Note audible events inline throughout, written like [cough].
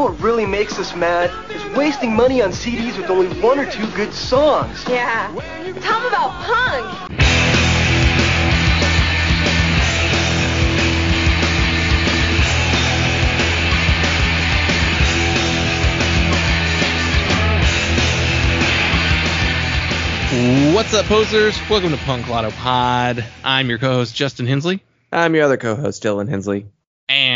know what really makes us mad? Is wasting money on CDs with only one or two good songs. Yeah. Tell them about punk. What's up, posers? Welcome to Punk Lotto Pod. I'm your co-host Justin Hensley, I'm your other co-host, Dylan Hensley.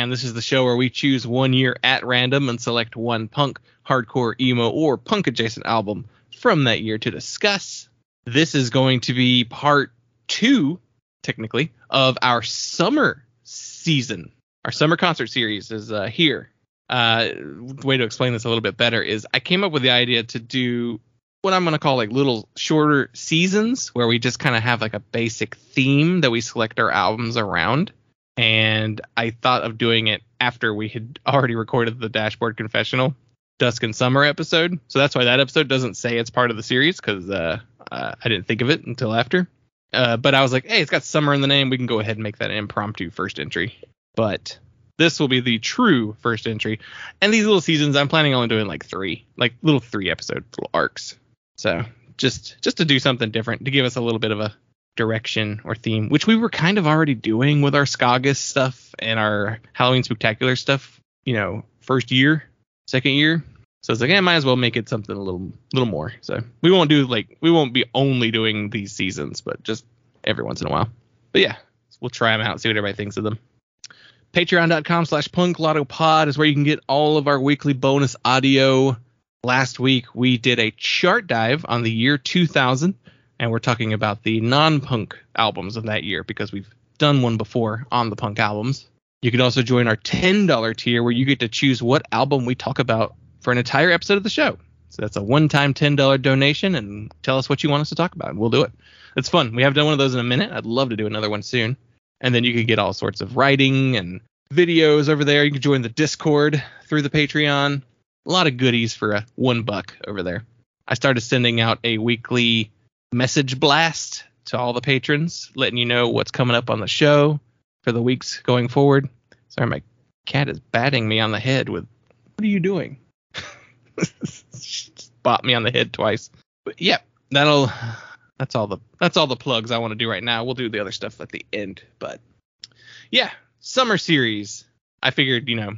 And this is the show where we choose one year at random and select one punk, hardcore, emo, or punk adjacent album from that year to discuss. This is going to be part two, technically, of our summer season. Our summer concert series is uh, here. Uh, the way to explain this a little bit better is I came up with the idea to do what I'm going to call like little shorter seasons where we just kind of have like a basic theme that we select our albums around. And I thought of doing it after we had already recorded the Dashboard Confessional Dusk and Summer episode. So that's why that episode doesn't say it's part of the series because uh, uh, I didn't think of it until after. Uh, but I was like, hey, it's got summer in the name. We can go ahead and make that an impromptu first entry. But this will be the true first entry. And these little seasons, I'm planning on doing like three, like little three episode little arcs. So just just to do something different to give us a little bit of a direction or theme, which we were kind of already doing with our Skagus stuff and our Halloween Spectacular stuff, you know, first year, second year. So it's like, yeah, might as well make it something a little little more. So we won't do like we won't be only doing these seasons, but just every once in a while. But yeah, we'll try them out, see what everybody thinks of them. Patreon.com slash punklottopod is where you can get all of our weekly bonus audio. Last week we did a chart dive on the year 2000, and we're talking about the non-punk albums of that year because we've done one before on the punk albums. You can also join our $10 tier where you get to choose what album we talk about for an entire episode of the show. So that's a one-time $10 donation and tell us what you want us to talk about and we'll do it. It's fun. We have done one of those in a minute. I'd love to do another one soon. And then you can get all sorts of writing and videos over there. You can join the Discord through the Patreon. A lot of goodies for a one buck over there. I started sending out a weekly message blast to all the patrons, letting you know what's coming up on the show for the weeks going forward. Sorry, my cat is batting me on the head with, "What are you doing?" Just [laughs] bought me on the head twice. But yeah, that'll. That's all the that's all the plugs I want to do right now. We'll do the other stuff at the end, but yeah, summer series. I figured, you know,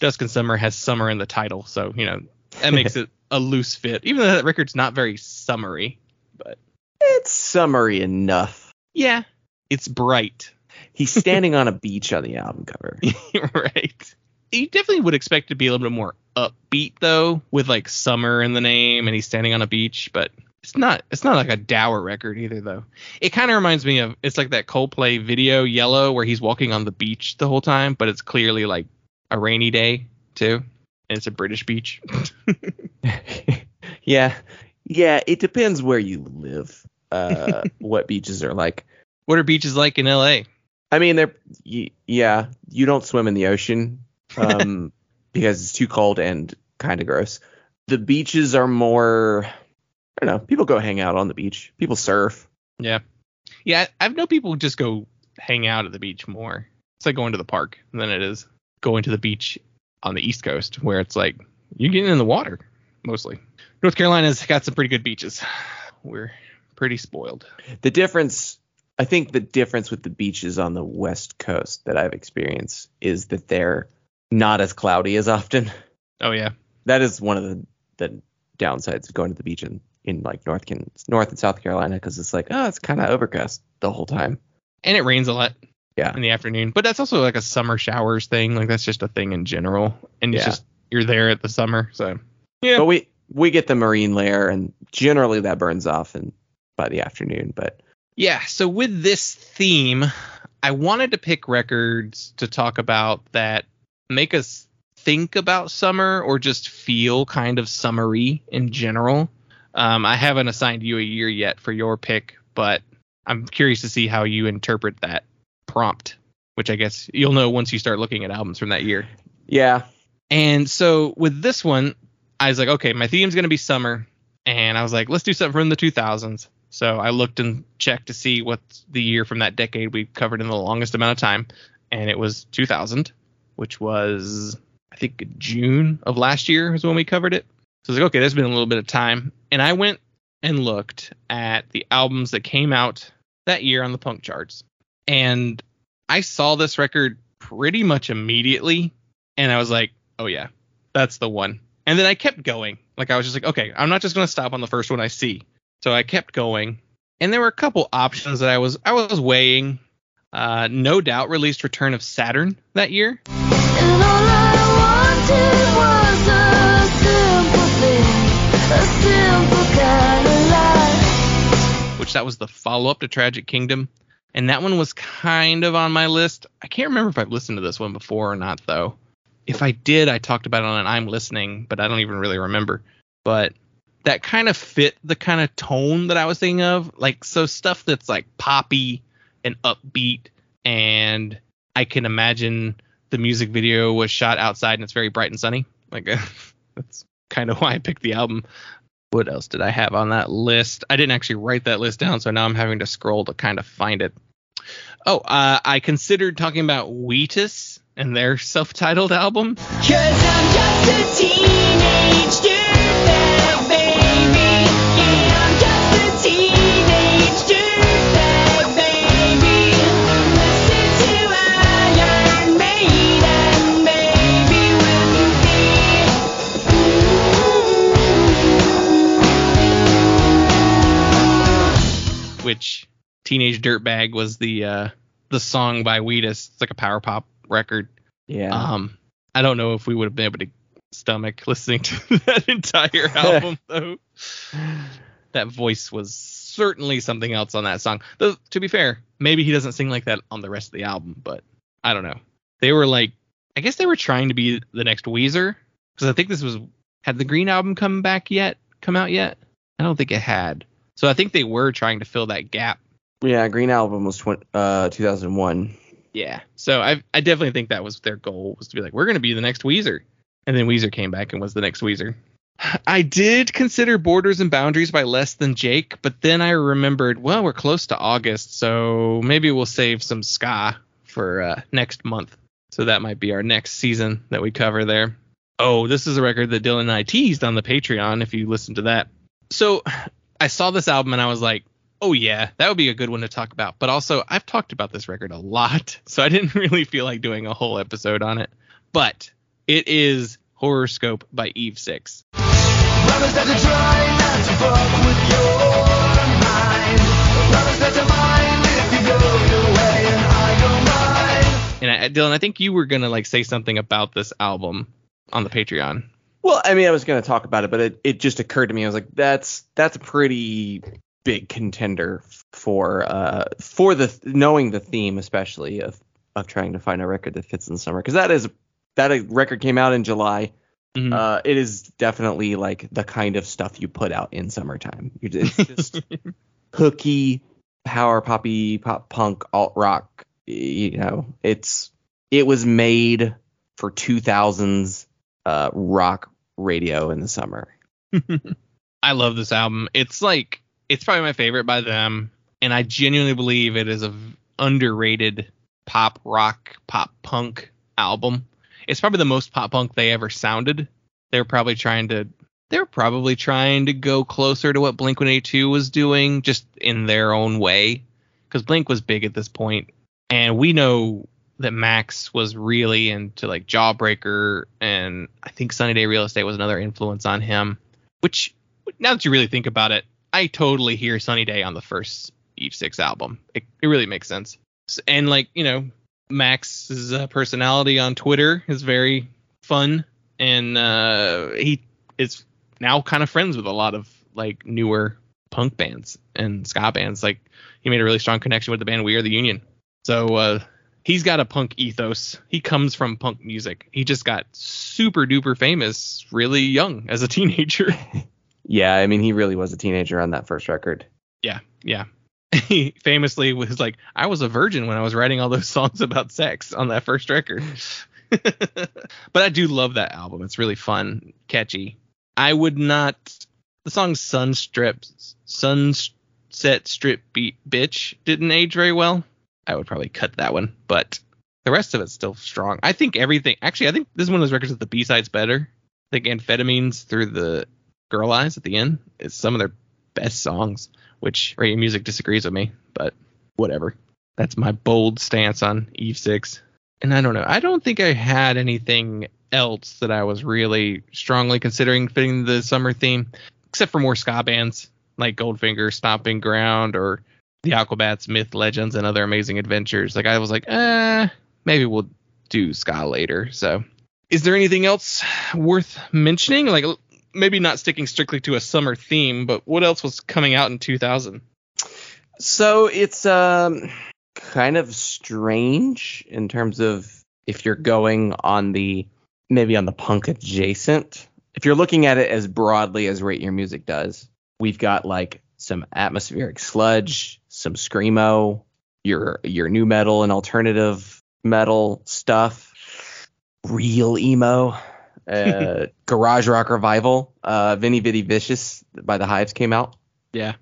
Dusk and Summer has summer in the title, so you know that makes [laughs] it a loose fit. Even though that record's not very summery, but It's summery enough. yeah, it's bright. He's standing on a beach on the album cover. [laughs] right. You definitely would expect it to be a little bit more upbeat though, with like summer in the name and he's standing on a beach, but it's not it's not like a dour record either though. It kind of reminds me of it's like that Coldplay video Yellow where he's walking on the beach the whole time, but it's clearly like a rainy day too. And it's a British beach. [laughs] [laughs] yeah, yeah. It depends where you live. Uh, [laughs] what beaches are like. what are beaches like in LA? I mean, they're y- yeah. You don't swim in the ocean [laughs] um, because it's too cold and kind of gross. The beaches are more. I don't know. People go hang out on the beach. People surf. Yeah. Yeah, I've known people just go hang out at the beach more. It's like going to the park than it is going to the beach on the East Coast, where it's like you're getting in the water mostly. North Carolina's got some pretty good beaches. We're pretty spoiled. The difference, I think, the difference with the beaches on the West Coast that I've experienced is that they're not as cloudy as often. Oh yeah. That is one of the, the downsides of going to the beach in, in like North Can North and South Carolina because it's like oh it's kind of overcast the whole time. And it rains a lot Yeah, in the afternoon, but that's also like a summer showers thing. Like that's just a thing in general, and it's Yeah. just you're there at the summer, so yeah. but we we get the marine layer and generally that burns off and by the afternoon. But Yeah, so with this theme, I wanted to pick records to talk about that make us think about summer or just feel kind of summery in general. Um, I haven't assigned you a year yet for your pick, but I'm curious to see how you interpret that prompt, which I guess you'll know once you start looking at albums from that year. yeah, And so with this one, I was like, okay, my theme's gonna be summer, and I was like, let's do something from the 2000s. So I looked and checked to see what the year from that decade we covered in the longest amount of time, and it was 2000, which was I think June of last year is when we covered it. So I was like, okay, there's been a little bit of time. And I went and looked at the albums that came out that year on the punk charts. And I saw this record pretty much immediately. And I was like, oh, yeah, that's the one. And then I kept going. Like, I was just like, okay, I'm not just going to stop on the first one I see. So I kept going. And there were a couple options that I was I was weighing. Uh, No Doubt released Return of Saturn that year. And all I wanted was a simple thing, a simple kind of life. which that was the follow up to Tragic Kingdom. And that one was kind of on my list. I can't remember if I've listened to this one before or not, though. If I did, I talked about it on an I'm listening, but I don't even really remember. But that kind of fit the kind of tone that I was thinking of. Like, so stuff that's like poppy and upbeat. And I can imagine the music video was shot outside and it's very bright and sunny. Like, [laughs] that's kind of why I picked the album what else did I have on that list? I didn't actually write that list down, so now I'm having to scroll to kind of find it. Oh, uh, I considered talking about Wheatus and their self-titled album. Cause I'm just a teenage which Teenage Dirtbag was the uh, the song by Wheatus. It's like a power pop record. Yeah. Um, I don't know if we would have been able to stomach [laughs] listening to that entire [laughs] album though. That voice was certainly something else on that song. Though to be fair, maybe he doesn't sing like that on the rest of the album, but I don't know. They were like, I guess they were trying to be the next Weezer because I think this was had the Green album come back yet, come out yet? I don't think it had. So I think they were trying to fill that gap. yeah. Green Album was tw- uh 2001. Yeah. So I I definitely think that was their goal was to be like we're going to be the next Weezer. And then Weezer came back and was the next Weezer. [sighs] I did consider Borders and Boundaries by Less Than Jake, but then I remembered, well, we're close to August, so maybe we'll save some ska for uh, next month. So that might be our next season that we cover there. Oh, this is a record that Dylan and I teased on the Patreon if you listen to that. So I saw this album and I was like, oh yeah, that would be a good one to talk about. But also, I've talked about this record a lot, [laughs] so I didn't really feel like doing a whole episode on it. But it is Horoscope by Eve Six. Promise that to try not to fuck with your mind. Promise that to mind if you go your way and I go mine. And I, Dylan, I think you were gonna like say something about this album on the Patreon. Well, I mean, I was going to talk about it, but it, it just occurred to me. I was like, that's that's a pretty big contender for uh for the knowing the theme, especially of of trying to find a record that fits in the summer, because that is that record came out in July. Mhm. Uh, it is definitely like the kind of stuff you put out in summertime. It's just [laughs] hooky, power poppy, pop punk, alt rock. You know, it's it was made for 2000s uh, rock radio in the summer. [laughs] I love this album. It's like it's probably my favorite by them, and I genuinely believe it is a underrated pop rock, pop punk album. It's probably the most pop punk they ever sounded. They were probably trying to they were probably trying to go closer to what Blink 182 was doing, just in their own way, because Blink was big at this point, and we know that Max was really into like Jawbreaker, and I think Sunny Day Real Estate was another influence on him. Which, now that you really think about it, I totally hear Sunny Day on the first Eve Six album. It, it really makes sense. And like you know, Max's uh, personality on Twitter is very fun, and uh, he is now kind of friends with a lot of like newer punk bands and ska bands. Like he made a really strong connection with the band We Are the Union. So uh, he's got a punk ethos. He comes from punk music. He just got super duper famous really young as a teenager. [laughs] Yeah, I mean, he really was a teenager on that first record. yeah, yeah. [laughs] He famously was like, I was a virgin when I was writing all those songs about sex on that first record. [laughs] but I do love that album. It's really fun, catchy. I would not. The song Sunstrip, Sunset Strip Beat Bitch didn't age very well. I would probably cut that one, but the rest of it's still strong. I think everything. Actually, I think this is one of those records that the B side's better. I think Amphetamines through the Girl Eyes at the end is some of their best songs. Which Rate Your Music disagrees with me, but whatever. That's my bold stance on Eve Six. And I don't know. I don't think I had anything else that I was really strongly considering fitting the summer theme, except for more ska bands like Goldfinger, Stomping Ground, or the Aquabats, Myth, Legends, and Other Amazing Adventures. Like I was like, eh, maybe we'll do ska later. So, is there anything else worth mentioning? Like maybe not sticking strictly to a summer theme, but what else was coming out in 2000? So it's um kind of strange in terms of if you're going on the maybe on the punk adjacent. If you're looking at it as broadly as Rate Your Music does, we've got like some atmospheric sludge, some screamo, your your nu metal and alternative metal stuff, real emo, uh, [laughs] garage rock revival, uh, Veni Vidi Vicious by the Hives came out. Yeah.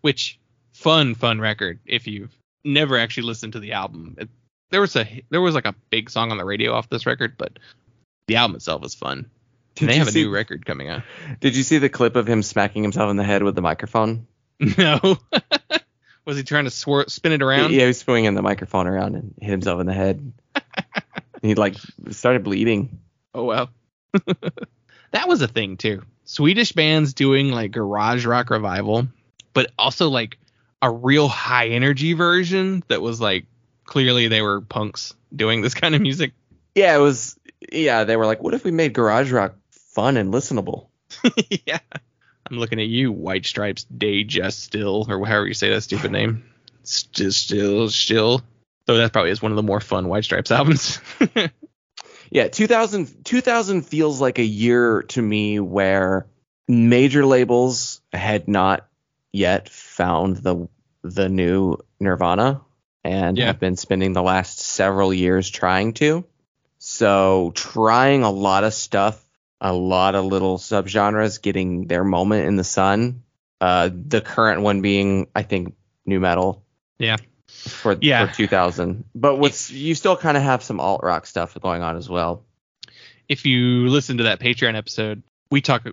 Which fun, fun record if you've never actually listened to the album. It, there was a there was like a big song on the radio off this record, but the album itself is fun. Did they have a new record coming out. Did you see the clip of him smacking himself in the head with the microphone? [laughs] No. [laughs] was he trying to swir- spin it around? Yeah, he was swinging the microphone around and hit himself in the head. [laughs] he like started bleeding. Oh well. [laughs] that was a thing too. Swedish bands doing like garage rock revival, but also like a real high energy version that was like clearly they were punks doing this kind of music. Yeah, it was. Yeah, they were like, "What if we made garage rock fun and listenable?" [laughs] yeah. I'm looking at you, White Stripes Day Just Still, or however you say that stupid name. Still, still, still. Though that probably is one of the more fun White Stripes albums. [laughs] Yeah, 2000 2000 feels like a year to me where major labels had not yet found the the new Nirvana and Yeah. have been spending the last several years trying to. So trying a lot of stuff, a lot of little subgenres getting their moment in the sun. Uh, the current one being, I think, nu metal. Yeah. For, Yeah. for 2000. But what's you still kind of have some alt rock stuff going on as well. if you listen to that Patreon episode, we talk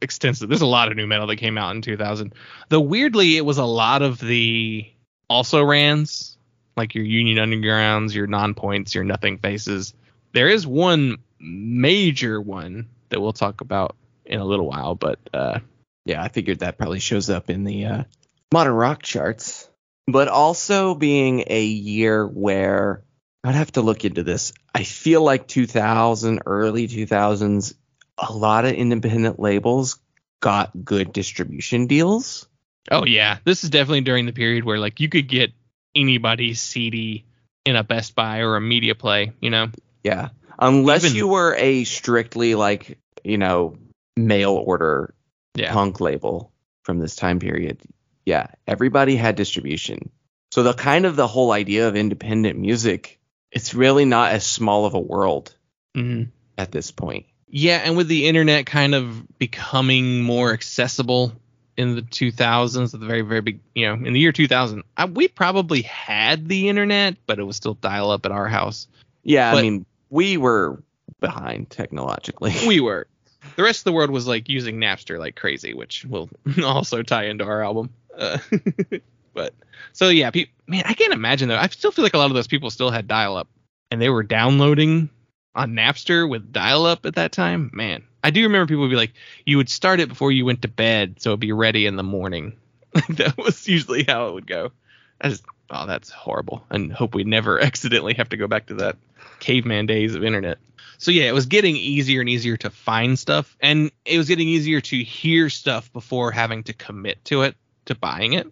extensive. There's a lot of nu metal that came out in 2000. Though weirdly, it was a lot of the also rans, like your Union Undergrounds, your Non Points, your Nothing Faces. There is one major one that we'll talk about in a little while, but uh, Yeah, I figured that probably shows up in the uh, modern rock charts. But also being a year where I'd have to look into this. I feel like 2000, early 2000s, a lot of independent labels got good distribution deals. oh yeah, this is definitely during the period where like you could get anybody's CD in a Best Buy or a Media Play, you know. Yeah. Unless Even- you were a strictly like, you know, mail order Yeah. punk label from this time period. Yeah, everybody had distribution. So the kind of the whole idea of independent music, it's really not as small of a world hmm at this point. Yeah, and with the internet kind of becoming more accessible in the 2000s, at the very, very big, you know, in the year 2000, I, we probably had the internet, but it was still dial up at our house. Yeah, I mean, we were behind technologically. We were. The rest of the world was like using Napster like crazy, which will [laughs] also tie into our album. Uh, [laughs] but so yeah, pe- man, I can't imagine though. I still feel like a lot of those people still had dial up, and they were downloading on Napster with dial up at that time. Man, I do remember people would be like, you would start it before you went to bed, so it'd be ready in the morning. [laughs] that was usually how it would go. I just, oh, that's horrible, and hope we never [laughs] accidentally have to go back to that caveman days of internet. So yeah, it was getting easier and easier to find stuff, and it was getting easier to hear stuff before having to commit to it, to buying it.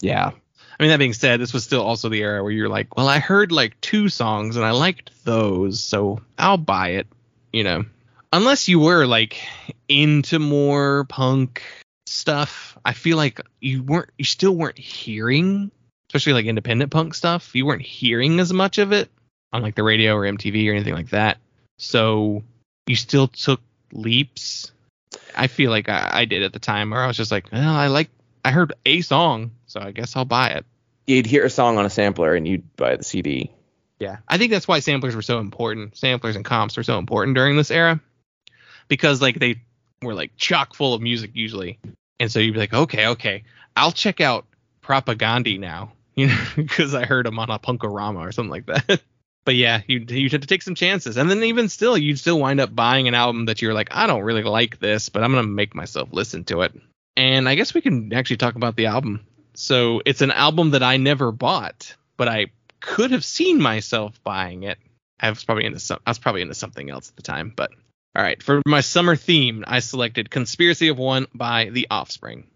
yeah. I mean, that being said, this was still also the era where you're like, well, I heard like two songs and I liked those, so I'll buy it, you know. Unless you were like into more punk stuff, I feel like you weren't, you still weren't hearing, especially like independent punk stuff, you weren't hearing as much of it on like the radio or MTV or anything like that. So you still took leaps. I feel like I, I did at the time where I was just like, well, I like, I heard a song, so I guess I'll buy it. You'd hear a song on a sampler and you'd buy the CD. Yeah, I think that's why samplers were so important. Samplers and comps were so important during this era because like they were like chock full of music usually, and so you'd be like, okay, okay, I'll check out Propagandhi now, [laughs] you know, because I heard him on a Punk-O-Rama or something like that. [laughs] but yeah, you you had to take some chances, and then even still, you'd still wind up buying an album that you're like, I don't really like this, but I'm gonna make myself listen to it. And I guess we can actually talk about the album. So it's an album that I never bought, but I could have seen myself buying it. I was probably into some. I was probably into something else at the time, but all right. For my summer theme, I selected "Conspiracy of One" by The Offspring.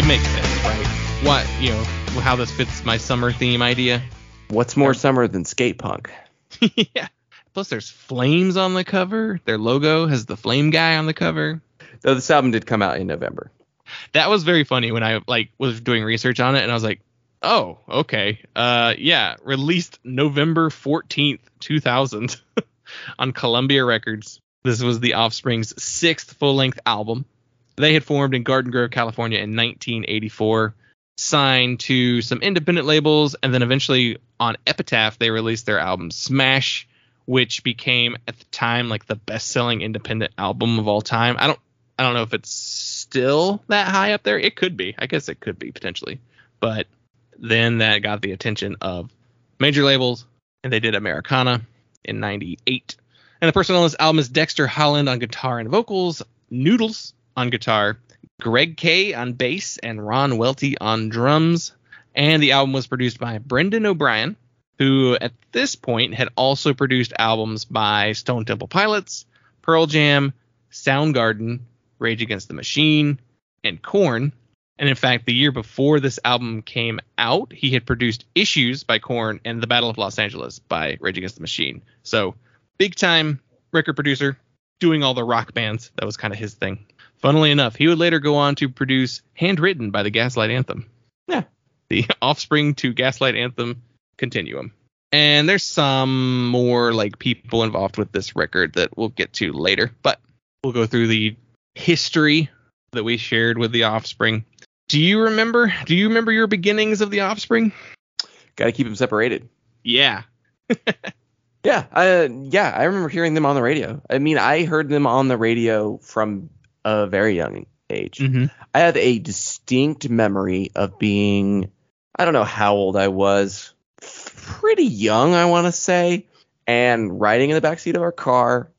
It makes sense, right? What you know, how this fits my summer theme idea. What's more summer than skate punk? [laughs] yeah. Plus, there's flames on the cover. Their logo has the flame guy on the cover. Though this album did come out in November. that was very funny when I like was doing research on it and I was like, oh, okay. Uh yeah, released November 14th, 2000 [laughs] on Columbia Records. This was the Offspring's sixth full-length album. They had formed in Garden Grove, California in 1984, signed to some independent labels and then eventually on Epitaph they released their album Smash, which became at the time like the best-selling independent album of all time. I don't I don't know if it's still that high up there. It could be. I guess it could be potentially. But then that got the attention of major labels, and they did Americana in 98. And the person on this album is Dexter Holland on guitar and vocals, Noodles on guitar, Greg K. on bass, and Ron Welty on drums. And the album was produced by Brendan O'Brien, who at this point had also produced albums by Stone Temple Pilots, Pearl Jam, Soundgarden, Rage Against the Machine, and Korn. And in fact, the year before this album came out, he had produced Issues by Korn and The Battle of Los Angeles by Rage Against the Machine. So, big time record producer, doing all the rock bands. That was kind of his thing. Funnily enough, he would later go on to produce Handwritten by the Gaslight Anthem. Yeah. The [laughs] offspring to Gaslight Anthem continuum. And there's some more like people involved with this record that we'll get to later, but we'll go through the history that we shared with the offspring. Do you remember? Do you remember your beginnings of the offspring? Got to keep them separated. Yeah. [laughs] Yeah, uh, yeah, I remember hearing them on the radio. I mean, I heard them on the radio from a very young age. Mm-hmm. I have a distinct memory of being, I don't know how old I was, pretty young, I want to say, and riding in the backseat of our car,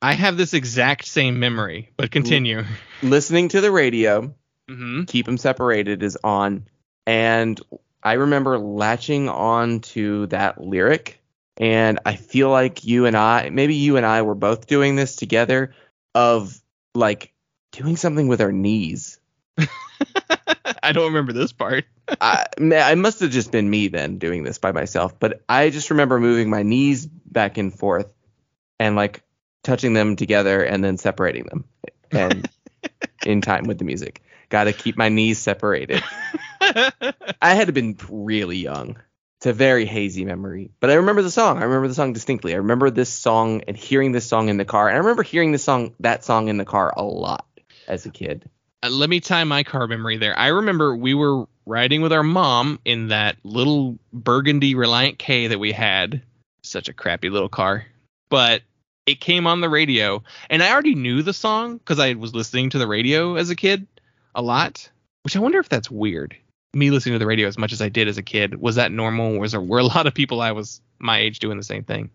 I have this exact same memory, but continue. listening to the radio. Mm-hmm. Keep them separated is on, and I remember latching on to that lyric. And I feel like you and I, maybe you and I were both doing this together, of like doing something with our knees. [laughs] I don't remember this part. [laughs] I, I must have just been me then doing this by myself, but I just remember moving my knees back and forth and like touching them together and then separating them and [laughs] in time with the music. Got to keep my knees separated. I had been really young. It's a very hazy memory, but I remember the song. I remember the song distinctly. I remember this song and hearing this song in the car. And I remember hearing this song, that song in the car a lot as a kid. uh, let me tie my car memory there. I remember we were riding with our mom in that little burgundy Reliant K that we had. Such a crappy little car. But it came on the radio, and I already knew the song because I was listening to the radio as a kid a lot, which I wonder if that's weird. Me listening to the radio as much as I did as a kid. Was that normal? Was there were a lot of people I was my age doing the same thing?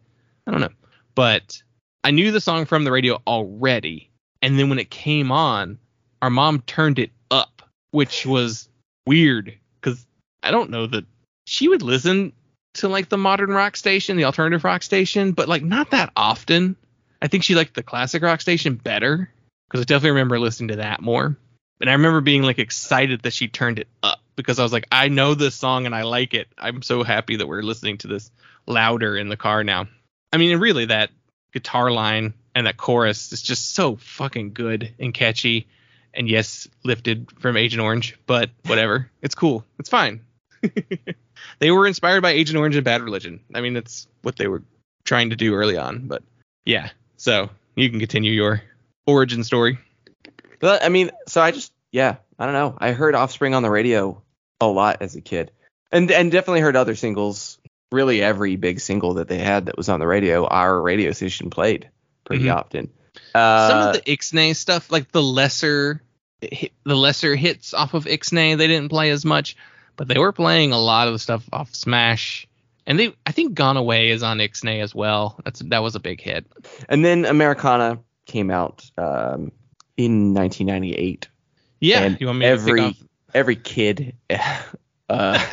I don't know. But I knew the song from the radio already. And then when it came on, our mom turned it up, which was weird because I don't know that she would listen to like the modern rock station, the alternative rock station, but like not that often. I think she liked the classic rock station better because I definitely remember listening to that more. And I remember being like excited that she turned it up because I was like, I know this song and I like it. I'm so happy that we're listening to this louder in the car now. I mean, really that guitar line and that chorus is just so fucking good and catchy. And yes, lifted from Agent Orange, but whatever. [laughs] it's cool. It's fine. [laughs] they were inspired by Agent Orange and Bad Religion. I mean, that's what they were trying to do early on. But yeah, so you can continue your origin story. But I mean, so I just yeah, I don't know. I heard Offspring on the radio a lot as a kid, and and definitely heard other singles. Really, every big single that they had that was on the radio, our radio station played pretty Mhm. often. Uh, Some of the Ixnay stuff, like the lesser, the lesser hits off of Ixnay, they didn't play as much, but they were playing a lot of the stuff off Smash. And they, I think, Gone Away is on Ixnay as well. That's that was a big hit. and then Americana came out um, in 1998. Yeah, and you want me every off? every kid [laughs] uh,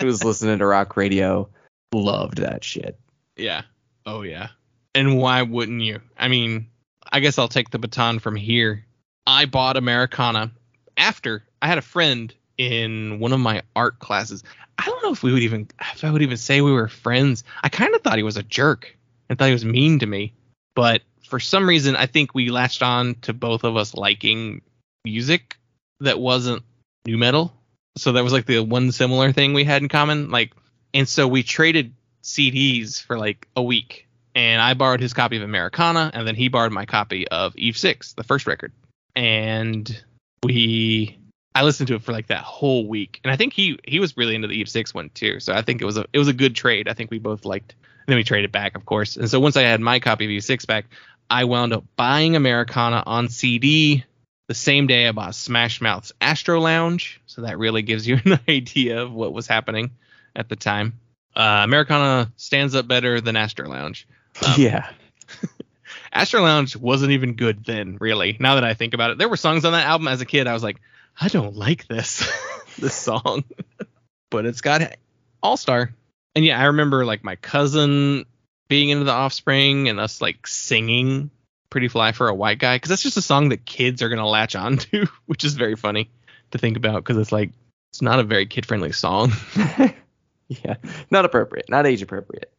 who was listening to rock radio loved that shit. Yeah. Oh yeah. And why wouldn't you? I mean, I guess I'll take the baton from here. I bought Americana after I had a friend in one of my art classes. I don't know if we would even if I would even say we were friends. I kind of thought he was a jerk and thought he was mean to me. But for some reason I think we latched on to both of us liking music that wasn't nu metal. So that was like the one similar thing we had in common. Like and so we traded CDs for like a week. And I borrowed his copy of Americana, and then he borrowed my copy of Eve Six, the first record. And we, I listened to it for like that whole week, and I think he he was really into the Eve Six one too. So I think it was a it was a good trade. I think we both liked. And then we traded back, of course. And so once I had my copy of Eve Six back, I wound up buying Americana on CD the same day I bought Smash Mouth's Astro Lounge. So that really gives you [laughs] an idea of what was happening at the time. Uh, Americana stands up better than Astro Lounge. Um, yeah. [laughs] Astro Lounge wasn't even good then, really. Now that I think about it, there were songs on that album as a kid. I was like, I don't like this, [laughs] this song, [laughs] but it's got All Star. And yeah, I remember like my cousin being into the Offspring and us like singing "Pretty Fly for a White Guy" because that's just a song that kids are gonna latch on to, which is very funny to think about because it's like it's not a very kid friendly song. yeah. Not appropriate. Not age appropriate.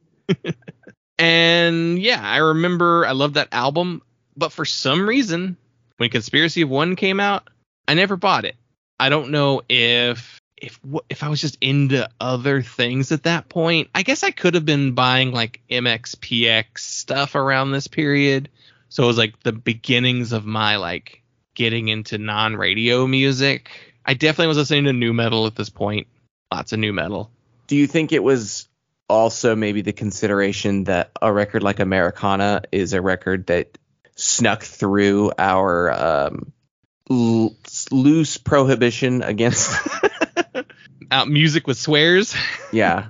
And yeah, I remember I loved that album, but for some reason, when Conspiracy of One came out, I never bought it. I don't know if if if I was just into other things at that point. I guess I could have been buying like MXPX stuff around this period. So it was like the beginnings of my like getting into non-radio music. I definitely was listening to nu metal at this point. Lots of nu metal. Do you think it was also maybe the consideration that a record like Americana is a record that snuck through our um, l- loose prohibition against? [laughs] Out music with swears. [laughs] yeah.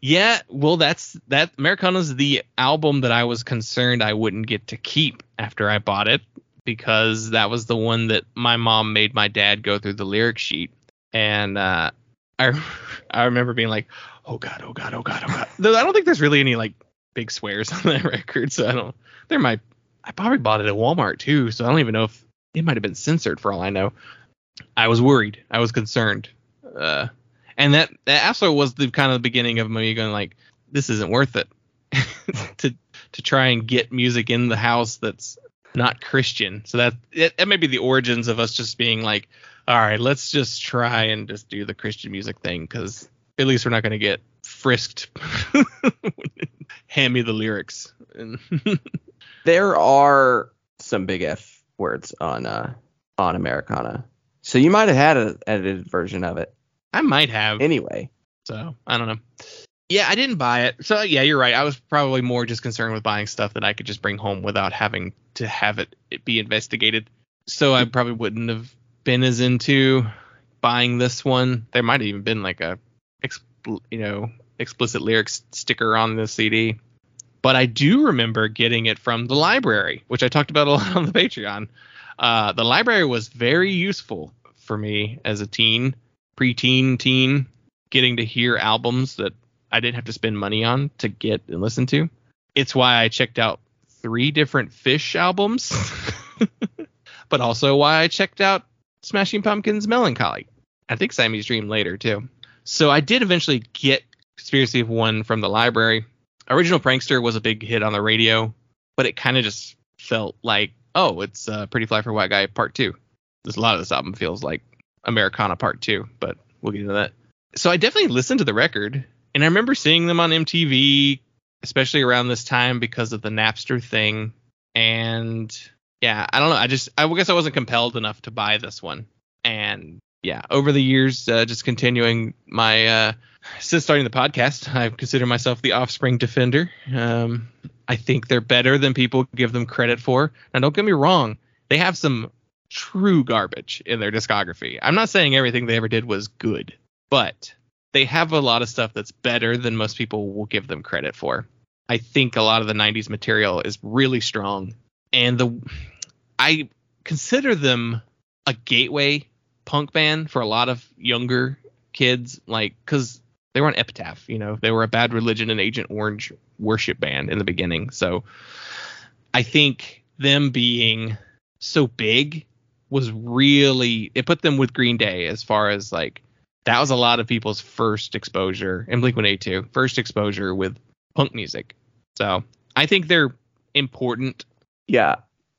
Yeah, well, that's that. Americana's the album that I was concerned I wouldn't get to keep after I bought it because that was the one that my mom made my dad go through the lyric sheet, and uh, I [laughs] I remember being like, oh god, oh god, oh god, oh god. I don't think there's really any like big swears [laughs] on that record, so I don't. There might. I probably bought it at Walmart too, so I don't even know if it might have been censored for all I know. I was worried. I was concerned. Uh, and that that also was the kind of the beginning of me going like, this isn't worth it [laughs] to to try and get music in the house that's not Christian. So that it, that may be the origins of us just being like, all right, let's just try and just do the Christian music thing because at least we're not going to get frisked. [laughs] Hand me the lyrics. [laughs] There are some big F words on uh, on Americana. So you might have had an edited version of it. I might have. Anyway, So I don't know. Yeah, I didn't buy it. So yeah, you're right. I was probably more just concerned with buying stuff that I could just bring home without having to have it, it be investigated. So I probably wouldn't have been as into buying this one. There might have even been like a, expl- you know, explicit lyrics sticker on the CD. But I do remember getting it from the library, which I talked about a [laughs] lot on the Patreon. Uh, the library was very useful for me as a teen, preteen teen, getting to hear albums that I didn't have to spend money on to get and listen to. It's why I checked out three different Phish albums, [laughs] but also why I checked out Smashing Pumpkins Mellon Collie. I think Siamese Dream later too. So I did eventually get Conspiracy of One from the library. Original Prankster was a big hit on the radio, but it kind of just felt like, oh, it's uh, Pretty Fly for White Guy Part Two. There's a lot of this album feels like Americana Part Two, but we'll get into that. So I definitely listened to the record, and I remember seeing them on MTV, especially around this time because of the Napster thing. And yeah, I don't know. I just I guess I wasn't compelled enough to buy this one. And yeah, over the years, uh, just continuing my uh, since starting the podcast, [laughs] I consider myself the Offspring defender. Um, I think they're better than people give them credit for. Now, don't get me wrong; they have some true garbage in their discography. I'm not saying everything they ever did was good, but they have a lot of stuff that's better than most people will give them credit for. I think a lot of the 90s material is really strong and the I consider them a gateway punk band for a lot of younger kids like cuz they were on Epitaph, you know, they were a Bad Religion and Agent Orange worship band in the beginning. So I think them being so big was really it put them with Green Day as far as like that was a lot of people's first exposure and Blink 182 first exposure with punk music. So I think they're important. yeah,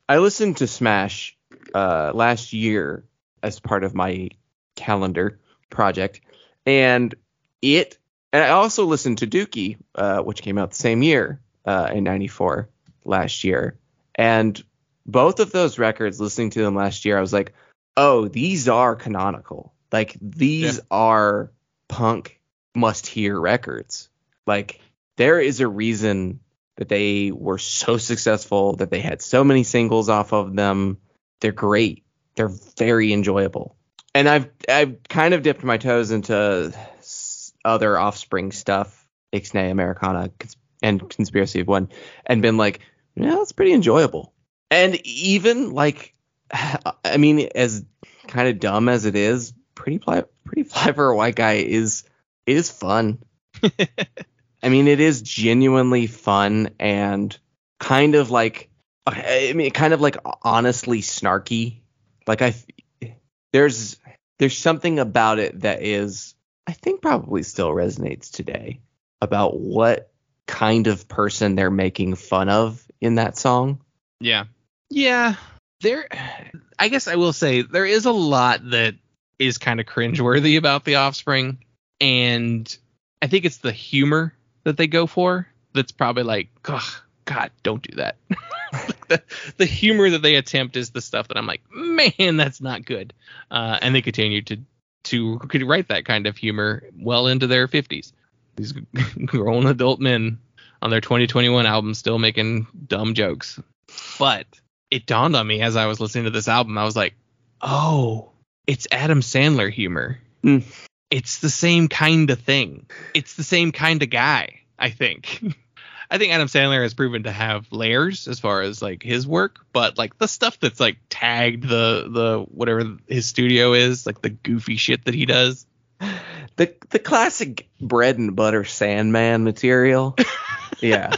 I listened to Smash uh, last year as part of my calendar project, and it. And I also listened to Dookie, uh, which came out the same year uh, in '94 last year, and both of those records, listening to them last year, I was like, oh, these are canonical. Like these Yeah. are punk must hear records. Like there is a reason that they were so successful, that they had so many singles off of them. They're great. They're very enjoyable. And I've I've kind of dipped my toes into other Offspring stuff, Ixnay Americana and Conspiracy of One, and been like, yeah, it's pretty enjoyable. And even like, [sighs] I mean, as kind of dumb as it is, pretty fly, pretty fly for a white guy is is fun. [laughs] I mean, it is genuinely fun and kind of like, I mean, kind of like honestly snarky. Like I, there's there's something about it that is, I think, probably still resonates today about what kind of person they're making fun of in that song. Yeah. Yeah. There I guess I will say there is a lot that is kind of cringeworthy about the offspring. And I think it's the humor that they go for that's probably like, God, don't do that. [laughs] Like [laughs] the, the humor that they attempt is the stuff that I'm like, man, that's not good. Uh, and they continue to to could write that kind of humor well into their 50s. These [laughs] grown adult men on their 2021 album still making dumb jokes. But it dawned on me as I was listening to this album, I was like, oh, it's Adam Sandler humor. Hmm. It's the same kind of thing. It's the same kind of guy, I think. [laughs] I think Adam Sandler has proven to have layers as far as like his work, but like the stuff that's like tagged the the whatever his studio is, like the goofy shit that he does. The the classic bread and butter Sandman material. [laughs] yeah.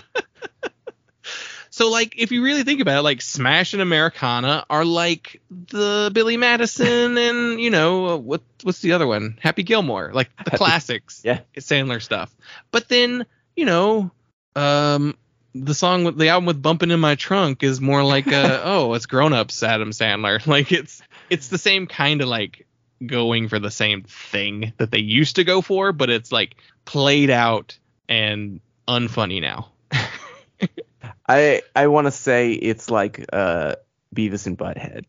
So like if you really think about it, like Smash and Americana are like the Billy Madison [laughs] and you know what what's the other one? Happy Gilmore, like the classics. yeah. Sandler stuff. But then, you know, um the song with the album with bumping in my trunk is more like uh [laughs] oh, it's grown ups Adam Sandler. [laughs] Like it's it's the same kind of like going for the same thing that they used to go for, but it's like played out and unfunny now. [laughs] I I want to say it's like uh Beavis and Butthead.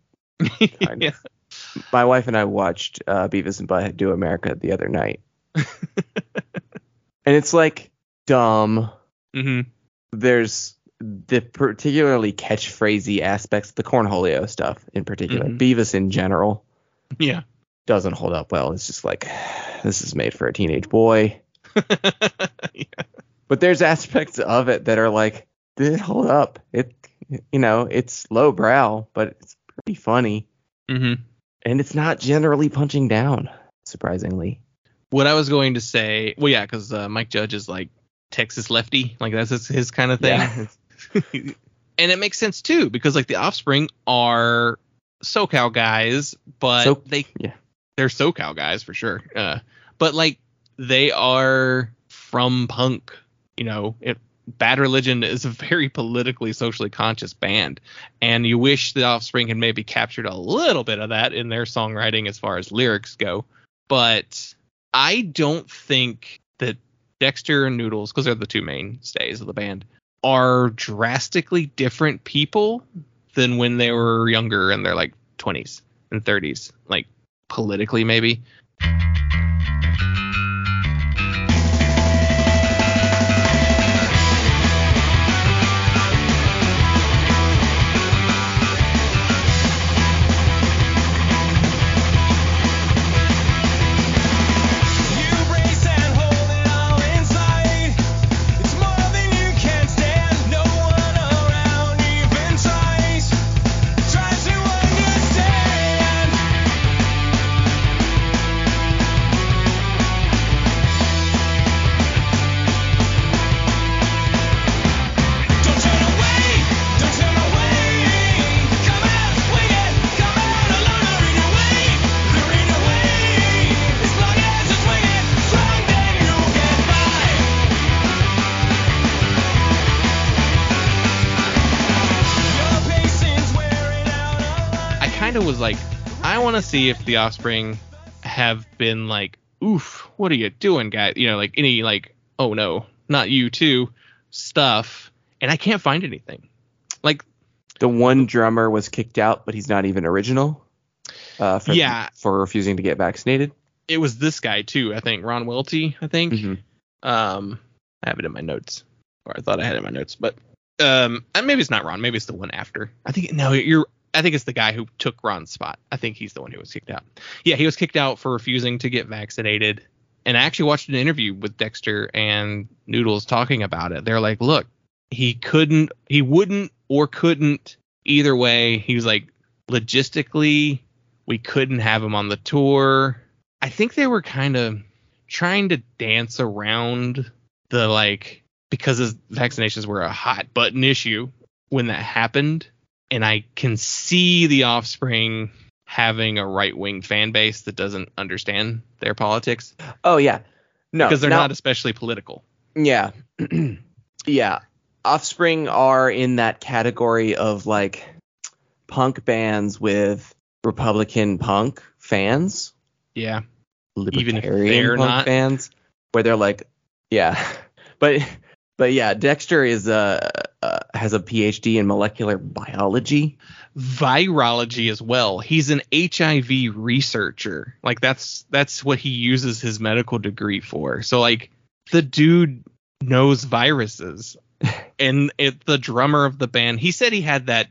Kind Yeah. of. My wife and I watched uh, Beavis and Butthead Do America the other night, and it's like dumb. Hmm There's the particularly catchphrasy aspects, the cornholio stuff in particular. Mhm. Beavis in general Yeah. doesn't hold up well. It's just like this is made for a teenage boy. [laughs] yeah. But there's aspects of it that are like, did hold up. It, you know, it's low brow, but it's pretty funny, hmm and it's not generally punching down. Surprisingly, What I was going to say, well, yeah, because uh, Mike Judge is like Texas lefty, like that's his, his kind of thing. Yeah. [laughs] and it makes sense too, because like the Offspring are SoCal guys, but So- they yeah. they're SoCal guys for sure. Uh, but like they are from punk, you know. It, Bad Religion is a very politically, socially conscious band, and you wish the Offspring had maybe captured a little bit of that in their songwriting as far as lyrics go. But I don't think that Dexter and Noodles, because they're the two mainstays of the band, are drastically different people than when they were younger in their like 20s and 30s, like politically maybe. Want to see if the Offspring have been like, oof, what are you doing, guy?" You know, like any like, oh no, not you too stuff. And I can't find anything. Like, the one drummer was kicked out, but he's not even original. Uh, for, Yeah. for refusing to get vaccinated. it was this guy too, I think, Ron Welty, I think. Mhm. Um, I have it in my notes, or I thought I had it in my notes, but um, maybe it's not Ron. Maybe it's the one after. I think no, you're. I think it's the guy who took Ron's spot. I think he's the one who was kicked out. Yeah, he was kicked out for refusing to get vaccinated. And I actually watched an interview with Dexter and Noodles talking about it. They're like, look, he couldn't, he wouldn't or couldn't either way. He was like, logistically, we couldn't have him on the tour. I think they were kind of trying to dance around the like because his vaccinations were a hot button issue when that happened and i can see the offspring having a right wing fan base that doesn't understand their politics Oh yeah, no, because they're now- not especially political Yeah. [clears throat] yeah. Offspring are in that category of like punk bands with Republican punk fans, yeah Even if they're punk not? fans, where they're like, yeah, [laughs] but but yeah, Dexter is uh, uh has a PhD in molecular biology. virology as well. He's an hiv researcher. Like that's that's what he uses his medical degree for. So like the dude knows viruses. [laughs] And it, the drummer of the band he said he had that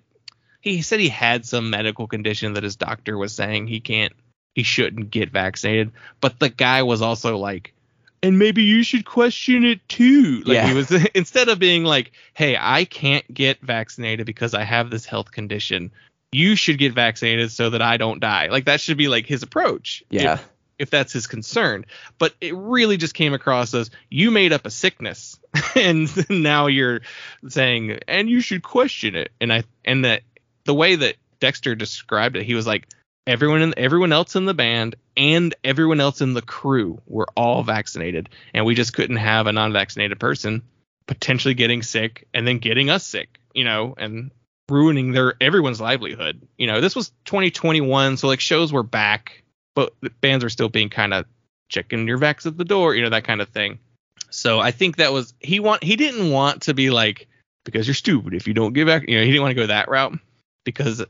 he said he had some medical condition that his doctor was saying he can't he shouldn't get vaccinated. But the guy was also like and maybe you should question it too. Like Yeah. he was [laughs] instead of being like hey i can't get vaccinated because i have this health condition. You should get vaccinated so that i don't die. Like that should be like his approach Yeah. if, if that's his concern. But it really just came across as you made up a sickness. [laughs] And [laughs] now you're saying and you should question it. And i and that the way that dexter described it he was like everyone in everyone else in the band and everyone else in the crew were all vaccinated and we just couldn't have a non-vaccinated person potentially getting sick and then getting us sick you know and ruining their everyone's livelihood. You know this was 2021 so like shows were back but bands are still being kind of checking your vax at the door you know that kind of thing. So i think that was he want he didn't want to be like because you're stupid if you don't give back you know he didn't want to go that route because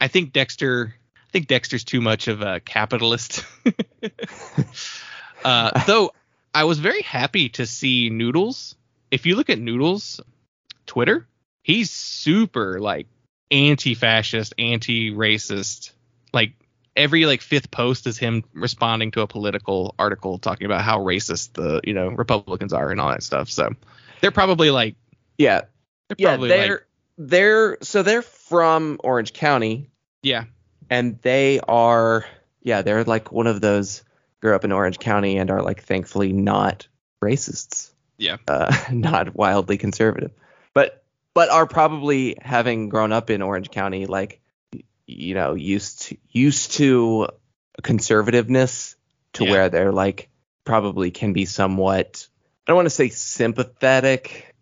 i think dexter think Dexter's too much of a capitalist. [laughs] uh, though I was very happy to see Noodles. If you look at Noodles Twitter, he's super like anti-fascist, anti-racist. Like every like fifth post is him responding to a political article talking about how racist the you know Republicans are and all that stuff. So they're probably like Yeah, they're yeah, they're like they're so they're from Orange County, yeah and they are yeah they're like one of those grew up in Orange County and are like thankfully not racists. Yeah. uh, [laughs] not wildly conservative, but but are probably having grown up in Orange County like you know used to, used to conservativeness to Yeah. where they're like probably can be somewhat I don't want to say sympathetic,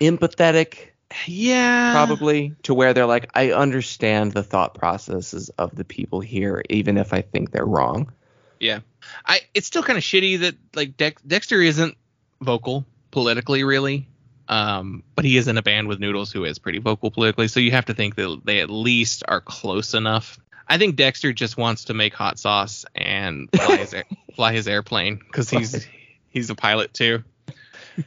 empathetic yeah probably to where they're like I understand the thought processes of the people here even if I think they're wrong. Yeah, I it's still kind of shitty that like Dex, Dexter isn't vocal politically really, um, but he is in a band with Noodles who is pretty vocal politically. So you have to think that they at least are close enough. I think Dexter just wants to make hot sauce and fly his air, [laughs] fly his airplane because he's he's a pilot too.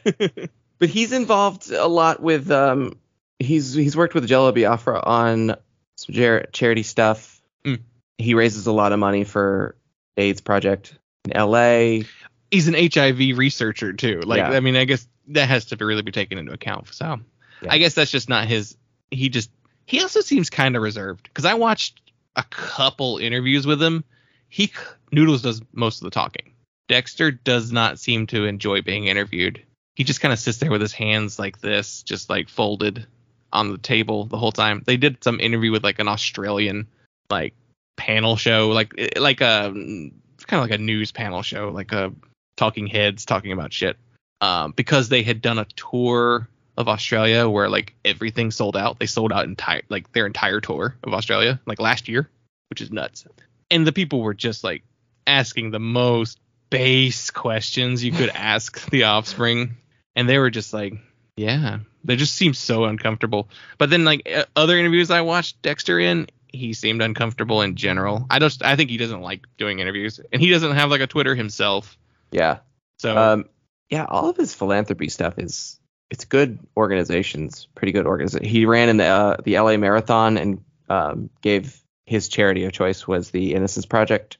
[laughs] But he's involved a lot with um he's he's worked with Jello Biafra on some jar- charity stuff. Mm. He raises a lot of money for AIDS project in LA. He's an HIV researcher too. Like Yeah. I mean, I guess that has to really be taken into account. So Yeah. I guess that's just not his. He just he also seems kind of reserved because I watched a couple interviews with him. He Noodles does most of the talking. Dexter does not seem to enjoy being interviewed. He just kind of sits there with his hands like this, just like folded on the table the whole time. They did some interview with like an Australian like panel show, like eh, like um, a kind of like a news panel show, like a talking heads talking about shit. Um, because they had done a tour of Australia where like everything sold out. They sold out entire like their entire tour of Australia like last year, which is nuts. And the people were just like asking the most base questions you could ask the offspring and they were just like yeah they just seemed so uncomfortable but then like uh, other interviews i watched dexter in he seemed uncomfortable in general i just i think he doesn't like doing interviews and he doesn't have like a twitter himself Yeah. so Um yeah, all of his philanthropy stuff is it's good organizations, pretty good organization. He ran in the uh, the LA Marathon and um, gave his charity of choice was the Innocence Project,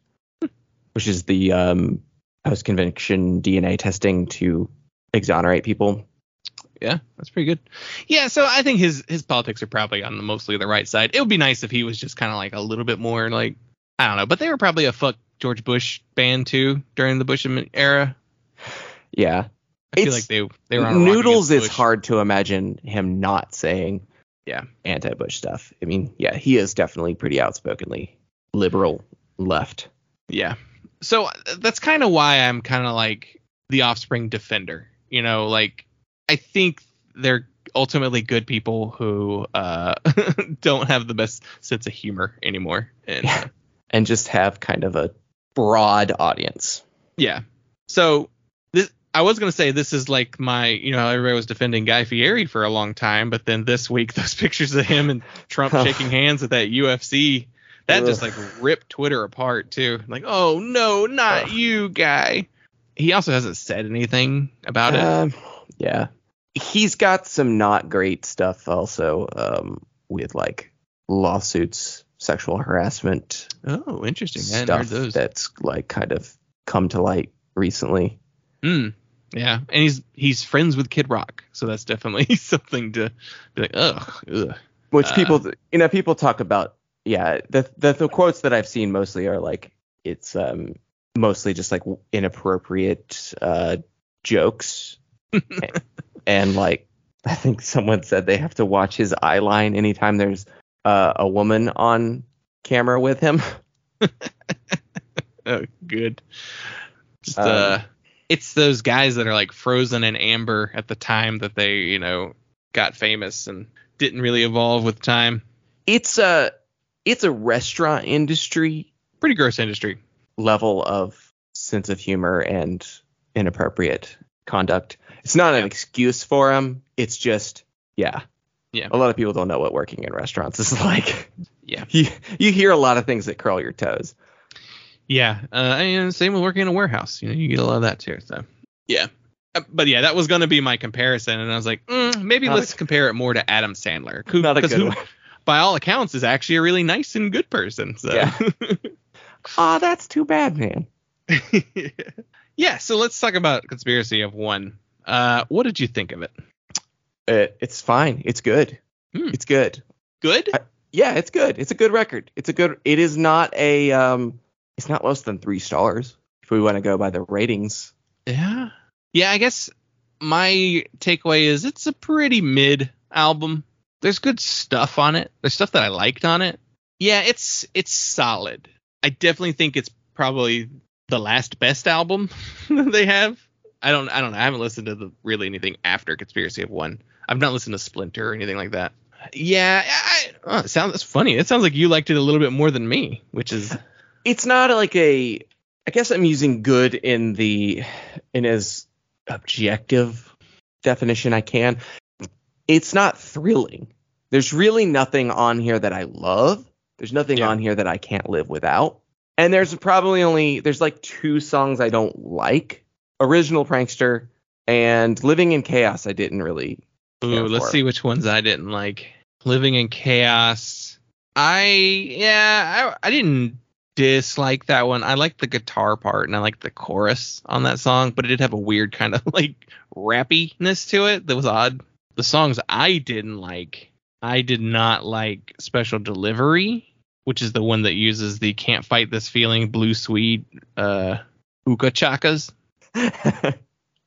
which is the um, post conviction DNA testing to exonerate people. yeah that's pretty good yeah so i think his his politics are probably on the mostly the right side it would be nice if he was just kind of like a little bit more like i don't know but they were probably a fuck george bush band too during the bush era Yeah. i feel It's- like they they were on Noodles is hard to imagine him not saying Yeah. anti-Bush stuff. I mean, yeah, he is definitely pretty outspokenly liberal left. Yeah. So uh, that's kind of why I'm kind of like the offspring defender. You know, like I think they're ultimately good people who uh [laughs] don't have the best sense of humor anymore. And uh, and just have kind of a broad audience. yeah. So this I was gonna say this is like my you know everybody was defending Guy Fieri for a long time, but then this week [laughs] those pictures of him and Trump shaking hands at that UFC that just like ripped Twitter apart too. Like oh no, not you, Guy. He also hasn't said anything about it. Um, yeah, he's got some not great stuff also um, with like lawsuits, sexual harassment Oh, interesting. I hadn't heard stuff those. that's like kind of come to light recently. Hmm. Yeah, and he's he's friends with Kid Rock, so that's definitely [laughs] something to be like, ugh, ugh. Which Uh. people, you know, people talk about. Yeah, the, the the quotes that I've seen mostly are like it's um mostly just like inappropriate uh jokes [laughs] and like I think someone said they have to watch his eye line anytime there's uh, a woman on camera with him. [laughs] Oh, good. Just Um, uh, it's those guys that are like frozen in amber at the time that they, you know, got famous and didn't really evolve with time. It's a it's a restaurant industry Pretty gross industry. Level of sense of humor and inappropriate conduct. It's not an excuse for him. It's just yeah, Yeah. A lot of people don't know what working in restaurants is [laughs] like. Yeah. You you hear a lot of things that curl your toes. Yeah, uh, and same with working in a warehouse. You know, you get a lot of that too. So yeah, Uh, but yeah, that was gonna be my comparison, and I was like, mm, maybe Not let's compare it more to Adam Sandler, who, Not a 'cause good who, one. by all accounts, is actually a really nice and good person. So. Yeah. [laughs] Oh, that's too bad, man. [laughs] yeah. So let's talk about conspiracy of one. Uh, what did you think of it? It, it's fine. It's good. Hmm. It's good. Good. I- Yeah, it's good. It's a good record. It's a good. It is not a. Um, it's not less than three stars. If we want to go by the ratings. Yeah. Yeah, I guess my takeaway is it's a pretty mid album. There's good stuff on it. There's stuff that I liked on it. Yeah, it's it's solid. I definitely think it's probably the last best album [laughs] they have. I don't I don't know. I haven't listened to the really anything after Conspiracy of One. I've not listened to Splinter or anything like that. Yeah, I, oh, it sounds that's funny. It sounds like you liked it a little bit more than me, which is [laughs] It's not like a. I guess I'm using good in the in as objective definition I can. It's not thrilling. There's really nothing on here that I love. There's nothing Yeah. on here that I can't live without. And there's probably only there's like two songs I don't like. Original Prankster and Living in Chaos I didn't really Ooh, let's for. see which ones I didn't like. Living in Chaos. I yeah, I, I didn't dislike that one. I liked the guitar part and I liked the chorus on that song, but it did have a weird kind of [laughs] like rappiness to it that was odd. The songs I didn't like, I did not like Special Delivery, which is the one that uses the Can't Fight This Feeling Blue Swede uh Ooga Chakas. [laughs] I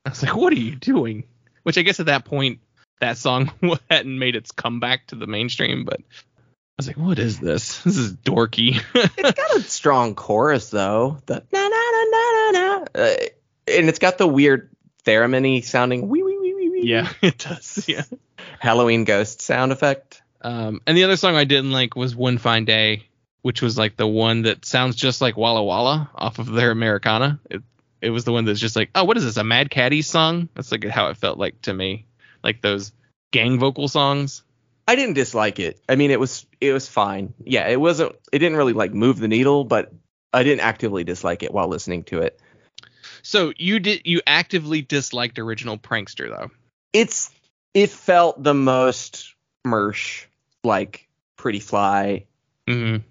was like, what are you doing? Which I guess at that point, that song [laughs] hadn't made its comeback to the mainstream, but I was like, what is this? This is dorky. it's got a [laughs] strong chorus though. The na na na na na na, uh, and it's got the weird theremin sounding wee wee wee wee wee. yeah, it does. Yeah. Halloween ghost sound effect. Um, and the other song I didn't like was One Fine Day, which was like the one that sounds just like Walla Walla off of their Americana. It it was the one that's just like, oh, what is this? A Mad Caddy song? That's like how it felt like to me, like those gang vocal songs. I didn't dislike it. I mean, it was it was fine. Yeah, it wasn't. It didn't really like move the needle, but I didn't actively dislike it while listening to it. So you did you actively disliked original Prankster though? It's it felt the most mersh like Pretty Fly Mm-hmm.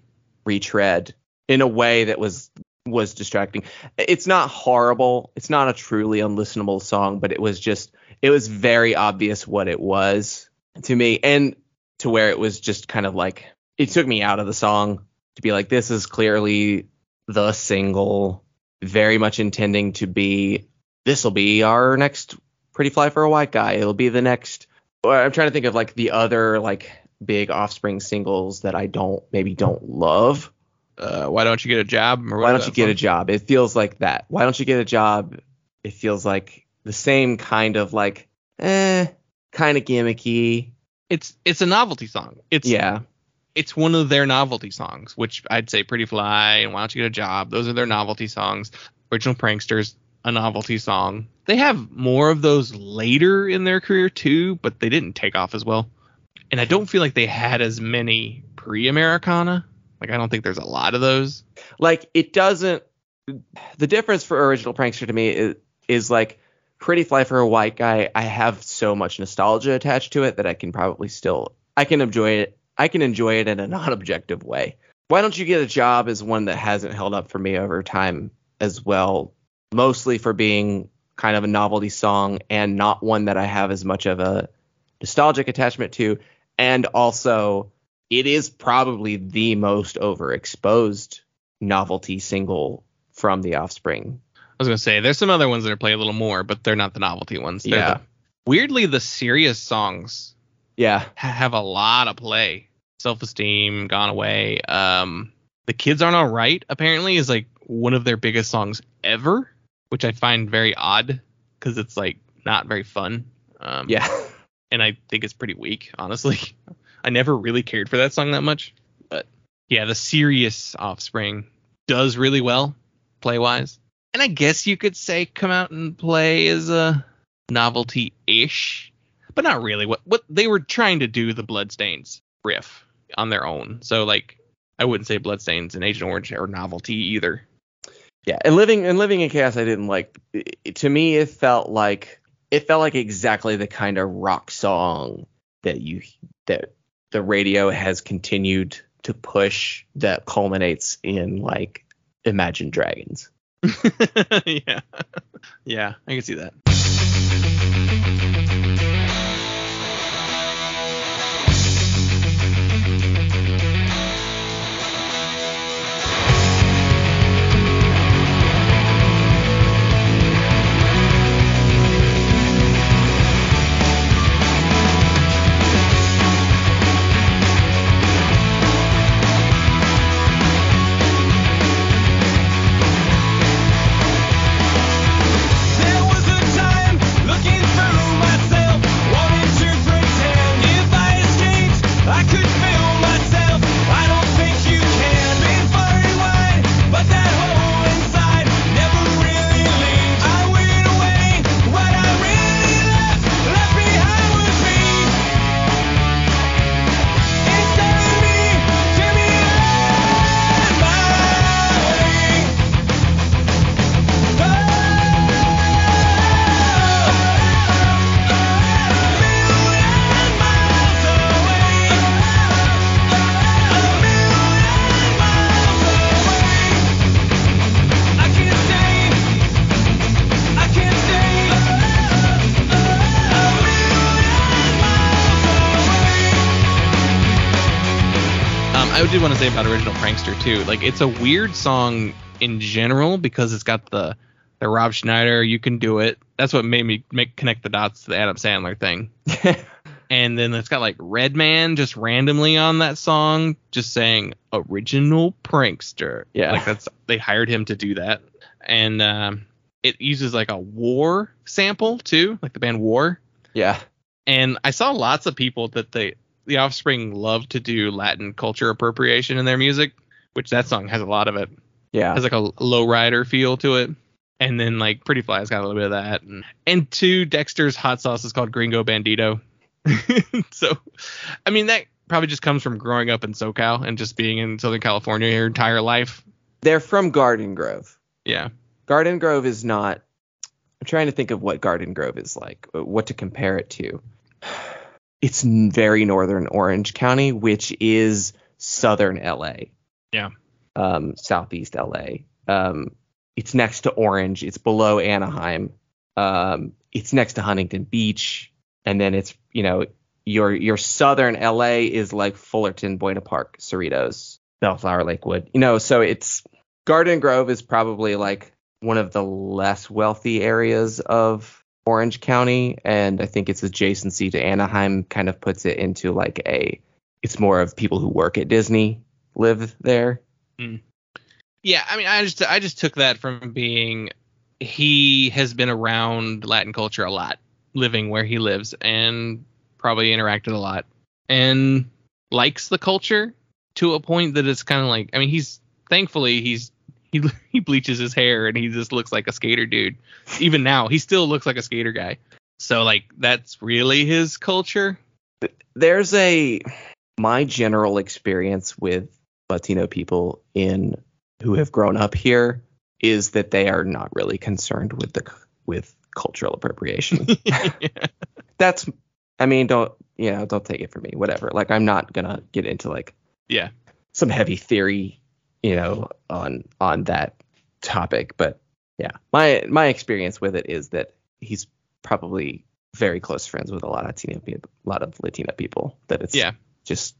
Retread in a way that was was distracting. It's not horrible. It's not a truly unlistenable song, but it was just it was very obvious what it was to me and to where it was just kind of like it took me out of the song to be like this is clearly the single very much intending to be this will be our next pretty fly for a white guy. It'll be the next I'm trying to think of like the other like big offspring singles that I don't maybe don't love. Uh, why don't you get a job? Why don't you get a job? It feels like that. Why don't you get a job? It feels like the same kind of like eh kind of gimmicky. It's it's a novelty song. It's yeah. it's one of their novelty songs, which I'd say Pretty Fly and Why Don't You Get a Job. Those are their novelty songs. Original Pranksters, a novelty song. They have more of those later in their career too, but they didn't take off as well. And I don't feel like they had as many pre-Americana. Like I don't think there's a lot of those. Like it doesn't the difference for original prankster to me is, is like pretty fly for a white guy i have so much nostalgia attached to it that i can probably still i can enjoy it i can enjoy it in a [laughs] non-objective way why don't you get a job is one that hasn't held up for me over time as well mostly for being kind of a novelty song and not one that i have as much of a nostalgic attachment to and also it is probably the most overexposed novelty single from the offspring I was gonna say there's some other ones that are played a little more, but they're not the novelty ones. They're Yeah. the- weirdly, the serious songs yeah ha- have a lot of play. Self-esteem, gone away. Um, the kids aren't all right. Apparently, is like one of their biggest songs ever, which I find very odd because it's like not very fun. Um, yeah [laughs] and I think it's pretty weak, honestly. [laughs] I never really cared for that song that much, but yeah, the serious Offspring does really well play wise, and I guess you could say come out and play is a novelty ish, but not really. What what they were trying to do the Bloodstains riff on their own. So like I wouldn't say Bloodstains and Agent Orange are novelty either. Yeah, and living and living in chaos, I didn't like. it- To me, it felt like it felt like exactly the kind of rock song that you that the radio has continued to push that culminates in like Imagine Dragons. [laughs] yeah. Yeah, I can see that. Say about original prankster too. Like it's a weird song in general because it's got the the Rob Schneider "You Can Do It." That's what made me make connect the dots to the Adam Sandler thing. [laughs] And then it's got like Redman just randomly on that song, just saying original prankster. Yeah. like that's they hired him to do that. And um, it uses like a War sample too, like the band War. yeah, And I saw lots of people that they the Offspring love to do Latin culture appropriation in their music, which that song has a lot of it. yeah. Has like a low rider feel to it. And then like Pretty Fly's got a little bit of that. And, and two, Dexter's hot sauce is called Gringo Bandito. [laughs] so I mean that probably just comes from growing up in SoCal and just being in Southern California your entire life. They're from Garden Grove. Yeah. Garden Grove is not. I'm trying to think of what Garden Grove is like, what to compare it to. It's very northern Orange County, which is southern LA. Yeah. Um, southeast LA. Um, it's next to Orange. It's below Anaheim. Um, it's next to Huntington Beach, and then it's you know your your southern LA is like Fullerton, Buena Park, Cerritos, Bellflower, Lakewood. You know, so it's Garden Grove is probably like one of the less wealthy areas of Orange County, and I think its adjacency to Anaheim kind of puts it into like a. It's more of people who work at Disney live there. Hmm. Yeah, I mean, I just I just took that from being he has been around Latin culture a lot, living where he lives, and probably interacted a lot, and likes the culture to a point that it's kind of like I mean, he's thankfully he's he [laughs] he bleaches his hair and he just looks like a skater dude. Even now, he still looks like a skater guy. So like that's really his culture. there's a my general experience with Latino people in who have grown up here is that they are not really concerned with the with cultural appropriation. [laughs] [laughs] That's I mean don't you know don't take it from me whatever. Like I'm not going to get into like yeah. some heavy theory, you know, on on that topic, but yeah. My my experience with it is that he's probably very close friends with a lot of Latino people, a lot of Latino people that it's Yeah. just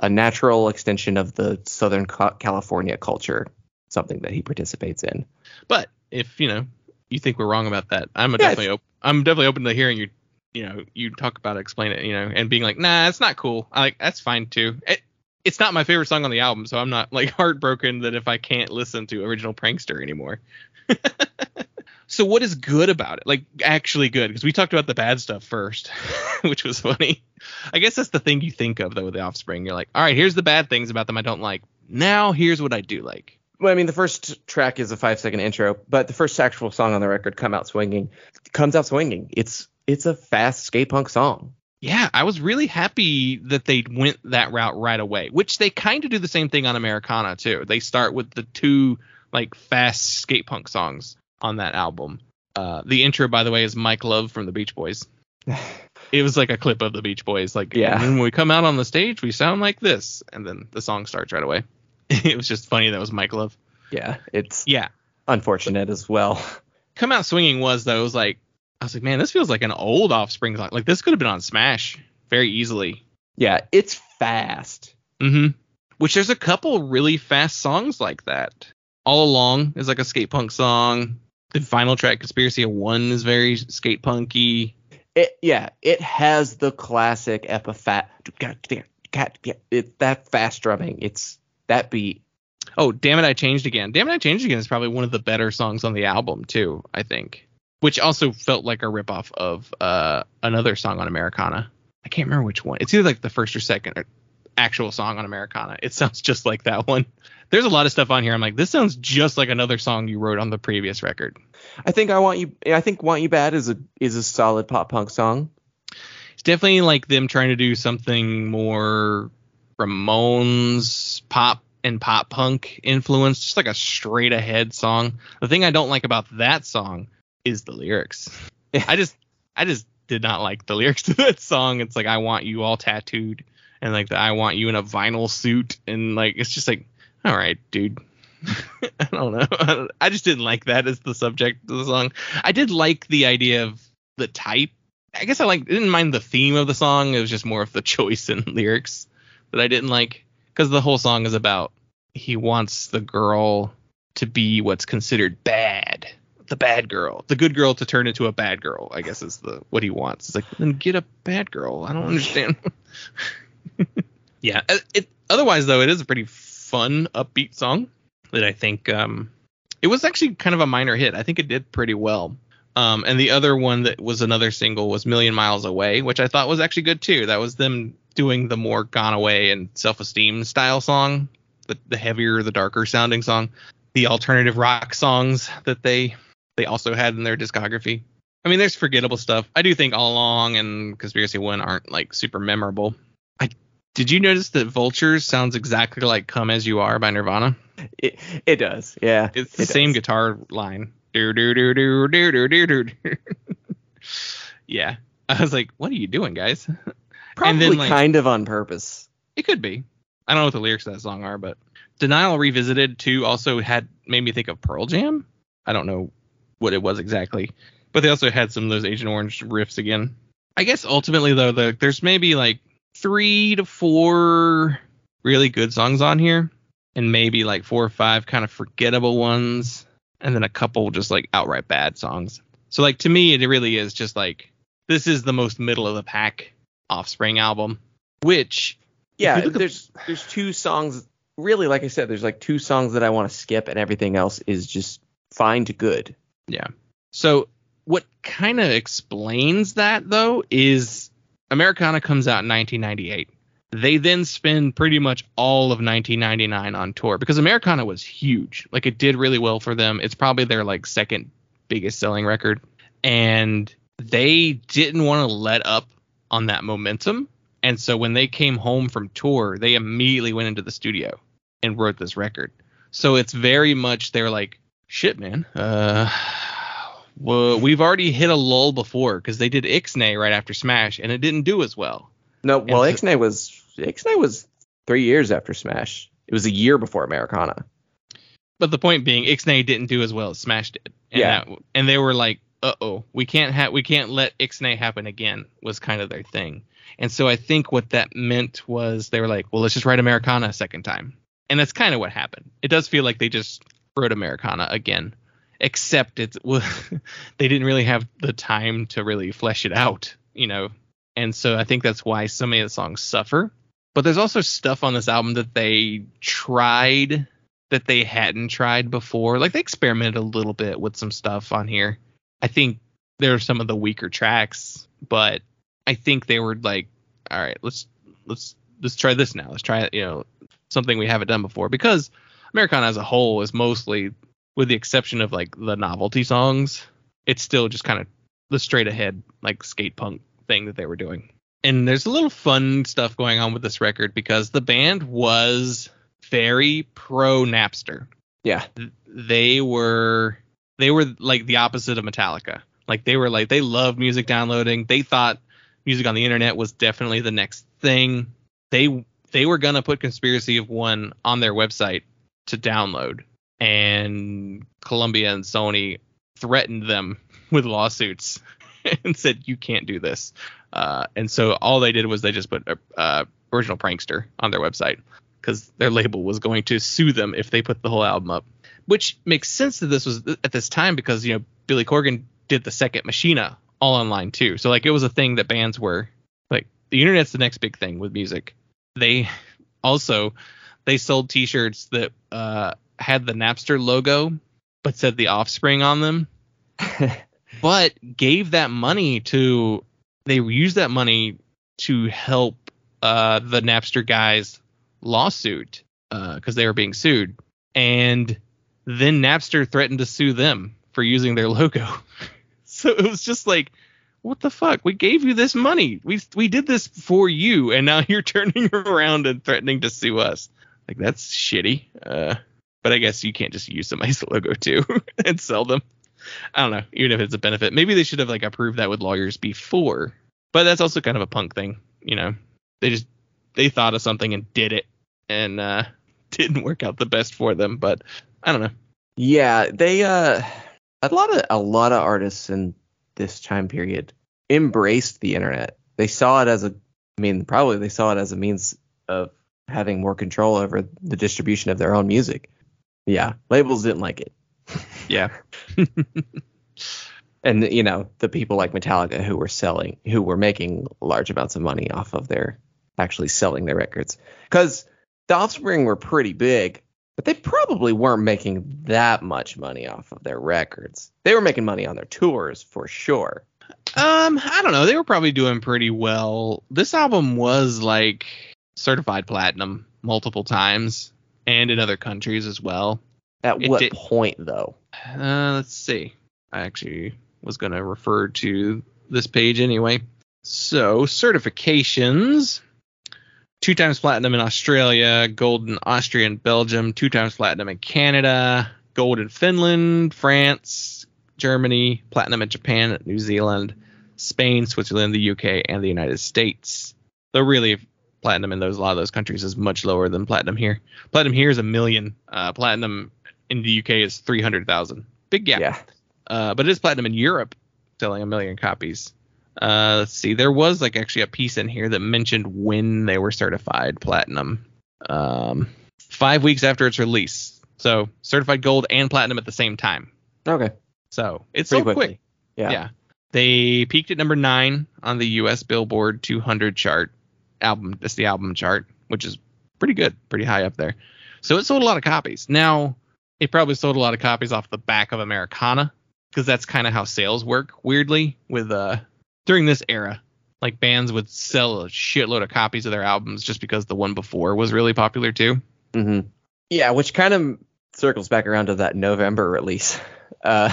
a natural extension of the Southern California culture, something that he participates in. But if you know you think we're wrong about that, I'm Yeah, definitely op- I'm definitely open to hearing you. You know, you talk about it, explain it, you know, and being like, nah, it's not cool. I like that's fine too. It, it's not my favorite song on the album, so I'm not like [laughs] heartbroken that if I can't listen to original Prankster anymore. [laughs] so what is good about it? Like actually good? Because we talked about the bad stuff first, [laughs] which was funny. I guess that's the thing you think of though with the Offspring. You're like, all right, here's the bad things about them I don't like. Now here's what I do like. Well, I mean, the first track is a five second intro, but the first actual song on the record, "Come Out Swinging," comes out swinging. It's it's a fast skate punk song. Yeah, I was really happy that they went that route right away, which they kind of do the same thing on Americana too. They start with the two like fast skate punk songs on that album. Uh, the intro, by the way, is Mike Love from the Beach Boys. [sighs] It was like a clip of the Beach Boys, like Yeah. when we come out on the stage, we sound like this, and then the song starts right away. [laughs] it was just funny that was Mike Love. Yeah, it's Yeah, unfortunate as well. come out swinging was though. It was like I was like, man, this feels like an old Offspring song. Like this could have been on Smash very easily. Yeah, it's fast. Mm-hmm. Which there's a couple really fast songs like that. All Along is like a skate punk song. The final track, Conspiracy of One, is very skate punky. It yeah, it has the classic Epitaph. It's that fast drumming. It's that beat. Oh, Damn It, I Changed Again. Damn It, I Changed Again is probably one of the better songs on the album, too, I think. Which also felt like a ripoff of uh, another song on Americana. I can't remember which one. It's either like the first or second or actual song on Americana. It sounds just like that one. There's a lot of stuff on here. I'm like, this sounds just like another song you wrote on the previous record. I think I want you. I think Want You Bad is a is a solid pop punk song. It's definitely like them trying to do something more Ramones pop and pop punk influence, just like a straight ahead song. The thing I don't like about that song is the lyrics. I just I just did not like the lyrics [laughs] to that song. It's like I want you all tattooed and like the I want you in a vinyl suit and like it's just like all right, dude. [laughs] I don't know. [laughs] I just didn't like that as the subject of the song. I did like the idea of the type. I guess I like didn't mind the theme of the song. It was just more of the choice in lyrics that I didn't like because the whole song is about he wants the girl to be what's considered bad, the bad girl, the good girl to turn into a bad girl. I guess is the what he wants. It's like then get a bad girl. I don't understand. [laughs] yeah. uh, It otherwise though it is a pretty fun upbeat song that I think um it was actually kind of a minor hit. I think it did pretty well. Um, and the other one that was another single was Million Miles Away, which I thought was actually good too. That was them doing the more Gone Away and Self Esteem style song, the, the heavier, the darker sounding song. The alternative rock songs that they they also had in their discography. I mean, there's forgettable stuff. I do think All Along and Conspiracy One aren't like super memorable. I did you notice that Vultures sounds exactly like Come As You Are by Nirvana? It, it does. Yeah. It's the it same does. guitar line. Do do do do do do do do. [laughs] yeah, I was like, what are you doing, guys? [laughs] Probably then, like- kind of on purpose. It could be. I don't know what the lyrics of that song are, but Denial Revisited too also had made me think of Pearl Jam. I don't know what it was exactly, but they also had some of those Agent Orange riffs again. I guess ultimately though, the, there's maybe like three to four really good songs on here, and maybe like four or five kind of forgettable ones, and then a couple just like outright bad songs. So like to me, it really is just like this is the most middle of the pack Offspring album, which Yeah, you look at- there's there's two songs. Really, like I said, there's like two songs that I want to skip, and everything else is just fine to good. Yeah. So what kind of explains that though is Americana comes out in 1998. They then spend pretty much all of 1999 on tour because Americana was huge. Like it did really well for them. It's probably their like second biggest selling record and they didn't want to let up on that momentum. And so when they came home from tour, they immediately went into the studio and wrote this record. So it's very much they're like, shit, man. Uh, well, we've already hit a lull before because they did Ixnay right after Smash and it didn't do as well. No, well, And Ixnay was Ixnay was three years after Smash. It was a year before Americana. But the point being, Ixnay didn't do as well as Smash did. And Yeah. that- and they were like, uh oh, we can't have we can't let Ixnay happen again was kind of their thing. And so I think what that meant was they were like, well, let's just write Americana a second time. And that's kind of what happened. It does feel like they just wrote Americana again, except it's well, [laughs] they didn't really have the time to really flesh it out, you know. And so I think that's why so many of the songs suffer. But there's also stuff on this album that they tried that they hadn't tried before. Like they experimented a little bit with some stuff on here. I think there are some of the weaker tracks, but I think they were like, all right, let's let's let's try this now. Let's try it, you know, something we haven't done before because Americana as a whole is mostly with the exception of like the novelty songs, it's still just kind of the straight ahead like skate punk thing that they were doing. And there's a little fun stuff going on with this record because the band was very pro Napster. Yeah. They were they were like the opposite of Metallica. Like they were like they loved music downloading. They thought music on the internet was definitely the next thing. They they were gonna put Conspiracy of One on their website to download, and Columbia and Sony threatened them [laughs] with lawsuits [laughs] and said you can't do this. Uh, and so all they did was they just put uh, original prankster on their website because their label was going to sue them if they put the whole album up, which makes sense that this was at this time because you know Billy Corgan did the second Machina all online too. So like it was a thing that bands were like the internet's the next big thing with music. They also they sold T-shirts that uh, had the Napster logo but said the Offspring on them, [laughs] but gave that money to they used that money to help uh, the Napster guys lawsuit because they were being sued, and then Napster threatened to sue them for using their [laughs] logo. so it was just like, what the fuck? We gave you this money. We we did this for you, and now [laughs] you're turning around and threatening to sue us. Like that's shitty. Uh, but I guess you can't just use somebody's [laughs] logo too [laughs] and sell them. I don't know. Even if it's a benefit, maybe they should have like approved that with lawyers before. But that's also kind of a punk thing, you know. They just they thought of something and did it, and uh, [laughs] didn't work out the best for them. But I don't know. Yeah, they uh a lot of a lot of artists in this time period embraced the internet. They saw it as a I mean, probably they saw it as a means of having more control over the distribution of their own music. Yeah, labels didn't like it. Yeah. [laughs] And you know, the people like Metallica who were selling who were making large amounts of money off of their actually selling their records. Cuz the Offspring were pretty big, but they probably weren't making that much money off of their records. They were making money on their tours for sure. Um, I don't know. They were probably doing pretty well. This album was like certified platinum multiple times and in other countries as well. At It what did- point though? Uh, let's see. I actually was going to refer to this page anyway. So, certifications two times platinum in Australia, gold in Austria and Belgium, two times platinum in Canada, gold in Finland, France, Germany, platinum in Japan, New Zealand, Spain, Switzerland, the UK, and the United States. Though, really, platinum in those a lot of those countries is much lower than platinum here. Platinum here is a million. Uh, platinum in the UK is 300,000. Big gap. Yeah. Uh, but it is platinum in Europe, selling a million copies. Uh, let's see. There was like actually a piece in here that mentioned when they were certified platinum. Um, five weeks after its release. So certified gold and platinum at the same time. Okay. So it's Pretty so quick. Yeah. Yeah. They peaked at number nine on the U.S. Billboard 200 chart album. That's the album chart, which is pretty good, pretty high up there. So it sold a lot of copies. Now it probably sold a lot of copies off the back of Americana because that's kind of how sales work. Weirdly, with uh during this era, like bands would sell a shitload of copies of their albums just because the one before was really popular too. hmm Yeah, which kind of circles back around to that November release. [laughs] Uh,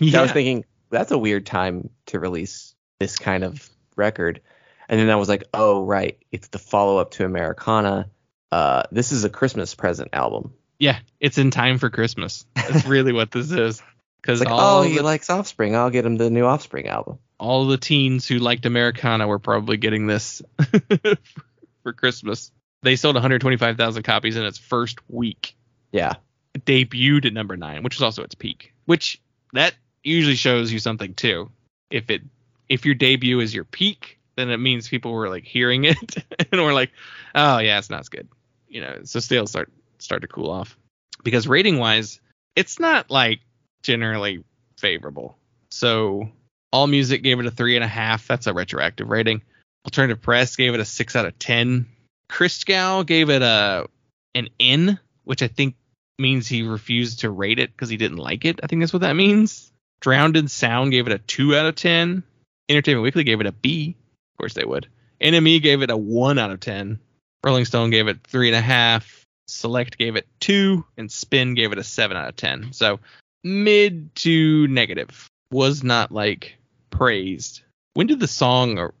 yeah. I was thinking that's a weird time to release this kind of record, and then I was like, oh right, it's the follow up to Americana. Uh, this is a Christmas present album. yeah, it's in time for Christmas. That's [laughs] really what this is. Because like, all oh, the he likes Offspring. I'll get him the new Offspring album. all the teens who liked Americana were probably getting this [laughs] for Christmas. They sold 125,000 copies in its first week. Yeah, It debuted at number nine, which was also its peak. Which that usually shows you something too. If it if your debut is your peak, then it means people were like hearing it [laughs] and were like, oh yeah, it's not as good. You know, so sales start start to cool off because rating wise, it's not like generally favorable. So All Music gave it a three and a half. That's a retroactive rating. Alternative Press gave it a six out of ten. Christgau gave it a an N, which I think means he refused to rate it because he didn't like it. I think that's what that means. Drowned in Sound gave it a two out of ten. Entertainment Weekly gave it a B. Of course they would. NME gave it a one out of ten. Rolling Stone gave it three and a half. Select gave it two, and Spin gave it a seven out of ten. So mid to negative. Was not like praised. When did the song or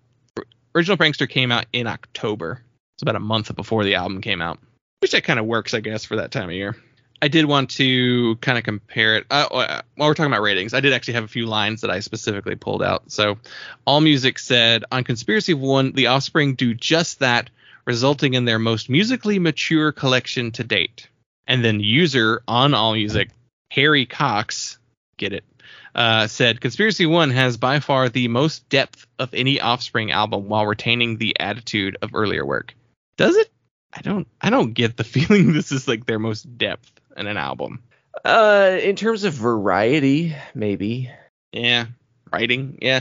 original Prankster came out in October? It's about a month before the album came out, which that kind of works, I guess, for that time of year. I did want to kind of compare it. Uh, uh, while we're talking about ratings, I did actually have a few lines that I specifically pulled out. So, AllMusic said on Conspiracy One, The Offspring do just that, resulting in their most musically mature collection to date. And then user on AllMusic, Harry Cox, get it, uh, said Conspiracy One has by far the most depth of any Offspring album while retaining the attitude of earlier work. Does it? I don't. I don't get the [laughs] feeling this is like their most depth in an album. Uh, in terms of variety, maybe. Yeah, writing. Yeah,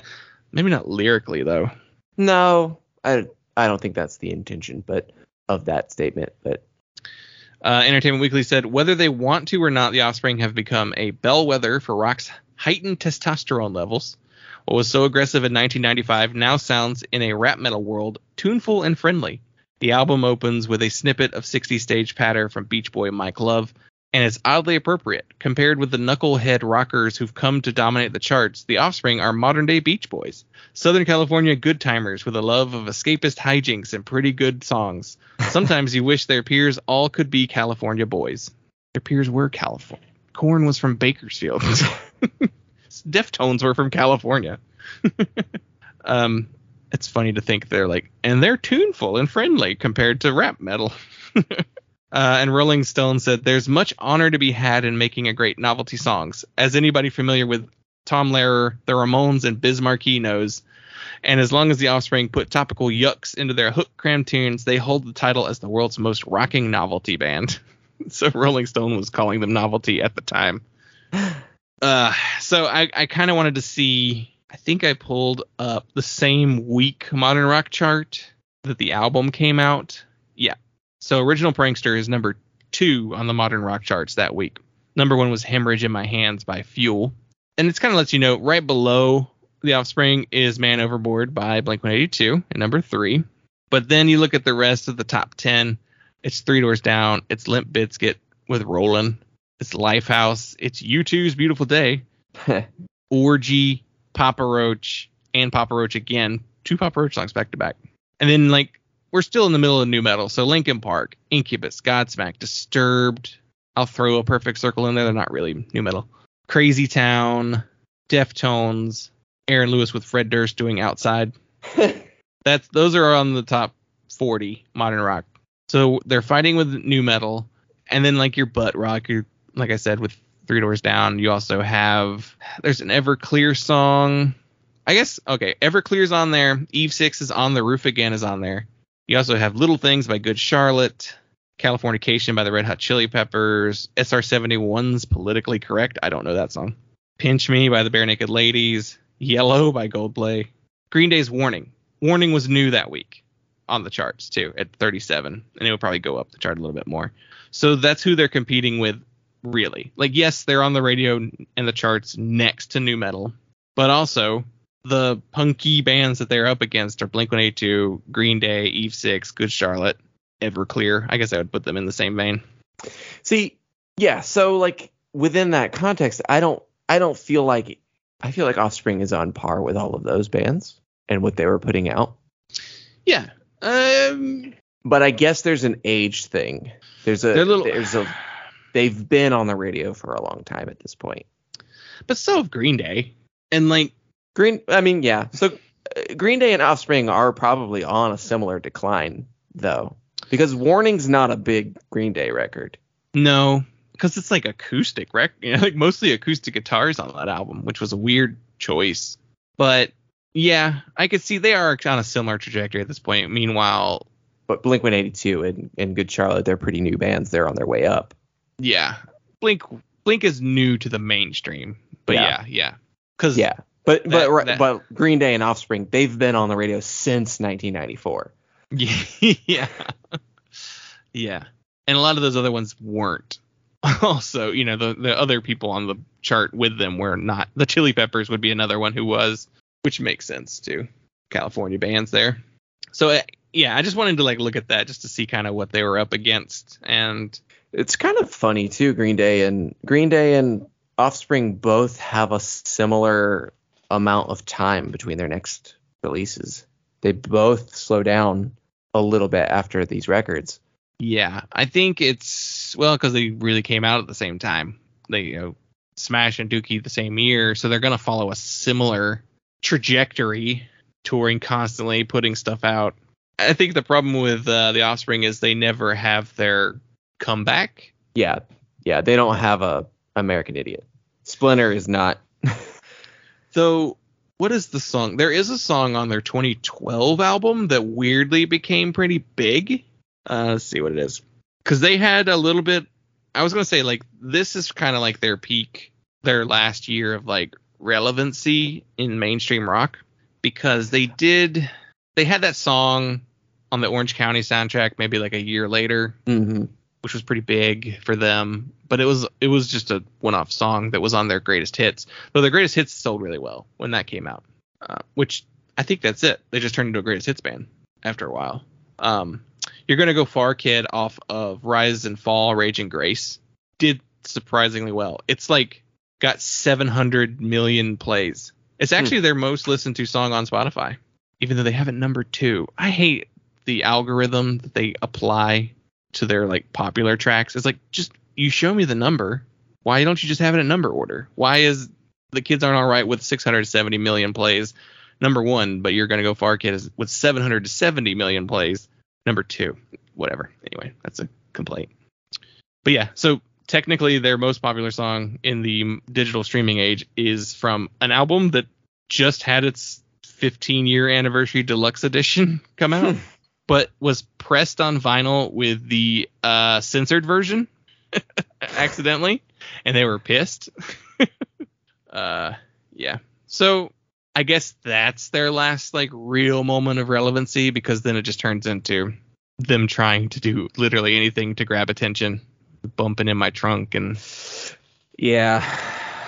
maybe not lyrically though. No, I I don't think that's the intention, but of that statement. But Uh, Entertainment Weekly said whether they want to or not, the Offspring have become a bellwether for rock's heightened testosterone levels. What was so aggressive in 1995 now sounds in a rap metal world tuneful and friendly. The album opens with a snippet of 60 stage patter from Beach Boy Mike Love, and it's oddly appropriate. Compared with the knucklehead rockers who've come to dominate the charts, the Offspring are modern day Beach Boys. Southern California good timers with a love of escapist hijinks and pretty good songs. [laughs] Sometimes you wish their peers all could be California boys. Their peers were California. Korn was from Bakersfield. [laughs] [laughs] Deftones were from California. um, it's funny to think they're like, and they're tuneful and friendly compared to rap metal. [laughs] uh, and Rolling Stone said, "There's much honor to be had in making a great novelty songs. As anybody familiar with Tom Lehrer, the Ramones, and Biz Markie knows." And as long as the Offspring put topical yucks into their hook cram tunes, they hold the title as the world's most rocking novelty band. [laughs] so Rolling Stone was calling them novelty at the time. [sighs] Uh, so I, I kind of wanted to see. I think I pulled up the same week modern rock chart that the album came out. Yeah. So original Prankster is number two on the modern rock charts that week. Number one was Hemorrhage in My Hands by Fuel. And it's kind of lets you know right below the Offspring is Man Overboard by Blink 182 at number three. But then you look at the rest of the top 10. It's Three Doors Down. It's Limp Bizkit with Rollin'. It's Lifehouse. It's U2's Beautiful Day. [laughs] Orgy, Papa Roach, and Papa Roach again. Two Papa Roach songs back to back. And then like we're still in the middle of nu metal. So Linkin Park, Incubus, Godsmack, Disturbed. I'll throw a perfect circle in there. They're not really nu metal. Crazy Town, Deftones, Aaron Lewis with Fred Durst doing Outside. [laughs] That's those are on the top 40 modern rock. So they're fighting with nu metal, and then like your butt rock, your like I said with Three Doors Down, you also have there's an Everclear song. I guess okay, Everclear's on there. Eve Six is on the roof again is on there. You also have Little Things by Good Charlotte, Californication by the Red Hot Chili Peppers, SR71's Politically Correct. I don't know that song. Pinch Me by the Barenaked Ladies, Yellow by Coldplay, Green Day's Warning. Warning was new that week on the charts too at 37, and it will probably go up the chart a little bit more. So that's who they're competing with, really. Like, yes, they're on the radio and the charts next to nu metal, but also the punky bands that they're up against are Blink 182, Green Day, Eve Six, Good Charlotte, Everclear. I guess I would put them in the same vein. See, yeah, so like within that context, I don't I don't feel like I feel like Offspring is on par with all of those bands and what they were putting out. Yeah. Um. But I guess there's an age thing. There's a little- there's a they've been on the radio for a long time at this point. But so have Green Day, and like Green I mean, yeah. So uh, Green Day and Offspring are probably on a similar decline though. Because Warning's not a big Green Day record. No, because it's like acoustic record, you know, like mostly acoustic guitars on that album, which was a weird choice. But yeah, I could see they are on a similar trajectory at this point. Meanwhile, But Blink 182 and, and Good Charlotte, they're pretty new bands. They're on their way up. Yeah, Blink Blink is new to the mainstream. But Yeah. yeah, yeah, because Yeah. But That- but right, that- but Green Day and Offspring, they've been on the radio since 1994. [laughs] yeah, yeah, and a lot of those other ones weren't. [laughs] Also, you know, the the other people on the chart with them were not. The Chili Peppers would be another one who was, which makes sense too. California bands there. So uh, yeah, I just wanted to like look at that just to see kind of what they were up against, and It's kind of funny too. Green Day and Green Day and Offspring both have a similar amount of time between their next releases. They both slow down a little bit after these records. Yeah, I think it's well because they really came out at the same time. They you know Smash and Dookie the same year, so they're gonna follow a similar trajectory, touring constantly, putting stuff out. I think the problem with uh, the Offspring is they never have their comeback. Yeah, yeah, they don't have a American Idiot. Splinter is not. [laughs] So what is the song? There is a song on their 2012 album that weirdly became pretty big. Uh, let's see what it is. Because they had a little bit. I was gonna say like this is kind of like their peak, their last year of like relevancy in mainstream rock because they did they had that song on the Orange County soundtrack maybe like a year later Mhm. Which was pretty big for them. But it was it was just a one-off song that was on their greatest hits. Though their greatest hits sold really well when that came out, uh, which I think that's it. They just turned into a greatest hits band after a while. Um, you're gonna go far, kid, off of Rise and Fall, Rage and Grace. Did surprisingly well. It's like got 700 million plays. It's actually their most listened to song on Spotify, even though they have it number two. I hate the algorithm that they apply to their like popular tracks. It's like just you show me the number. Why don't you just have it in number order? Why is the kids aren't all right with 670 million plays, number one, but you're gonna go far kids with 770 million plays, number two. Whatever. Anyway, that's a complaint. But yeah, so technically their most popular song in the digital streaming age is from an album that just had its 15 year anniversary deluxe edition [laughs] come out [laughs] but was pressed on vinyl with the uh, censored version [laughs] accidentally, and they were pissed. [laughs] uh, yeah. So I guess that's their last like real moment of relevancy because then it just turns into them trying to do literally anything to grab attention, bumping in my trunk, and Yeah.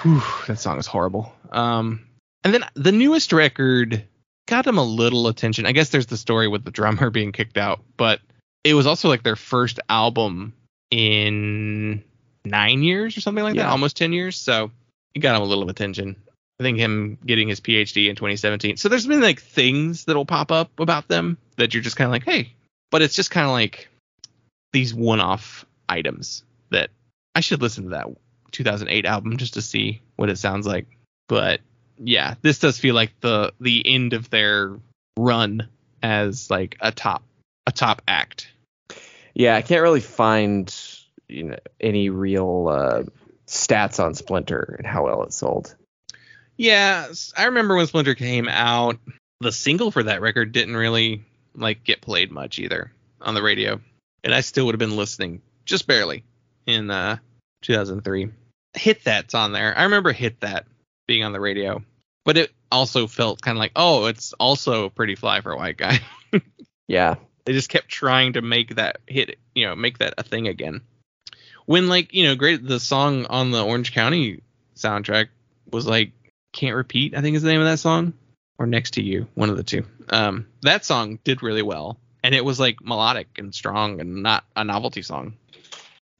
Whew, that song is horrible. Um, and then the newest record got them a little attention. I guess there's the story with the drummer [laughs] being kicked out, but it was also like their first album in nine years or something like that, almost ten years. So it got him a little attention. I think him getting his PhD in 2017. So there's been like things that'll pop up about them that you're just kind of like, hey, but it's just kind of like these one-off items that I should listen to that 2008 album just to see what it sounds like. But yeah, this does feel like the the end of their run as like a top a top act. Yeah, I can't really find you know any real uh, stats on Splinter and how well it sold. Yeah, I remember when Splinter came out, the single for that record didn't really like get played much either on the radio, and I still would have been listening just barely in uh 2003. Hit that's on there. I remember Hit That being on the radio, but it also felt kind of like, oh, it's also pretty fly for a white guy. [laughs] Yeah, they just kept trying to make that hit, you know, make that a thing again. When like, you know, great the song on the Orange County soundtrack was like Can't Repeat, I think is the name of that song. Or Next to You, one of the two. Um that song did really well. And it was like melodic and strong and not a novelty song.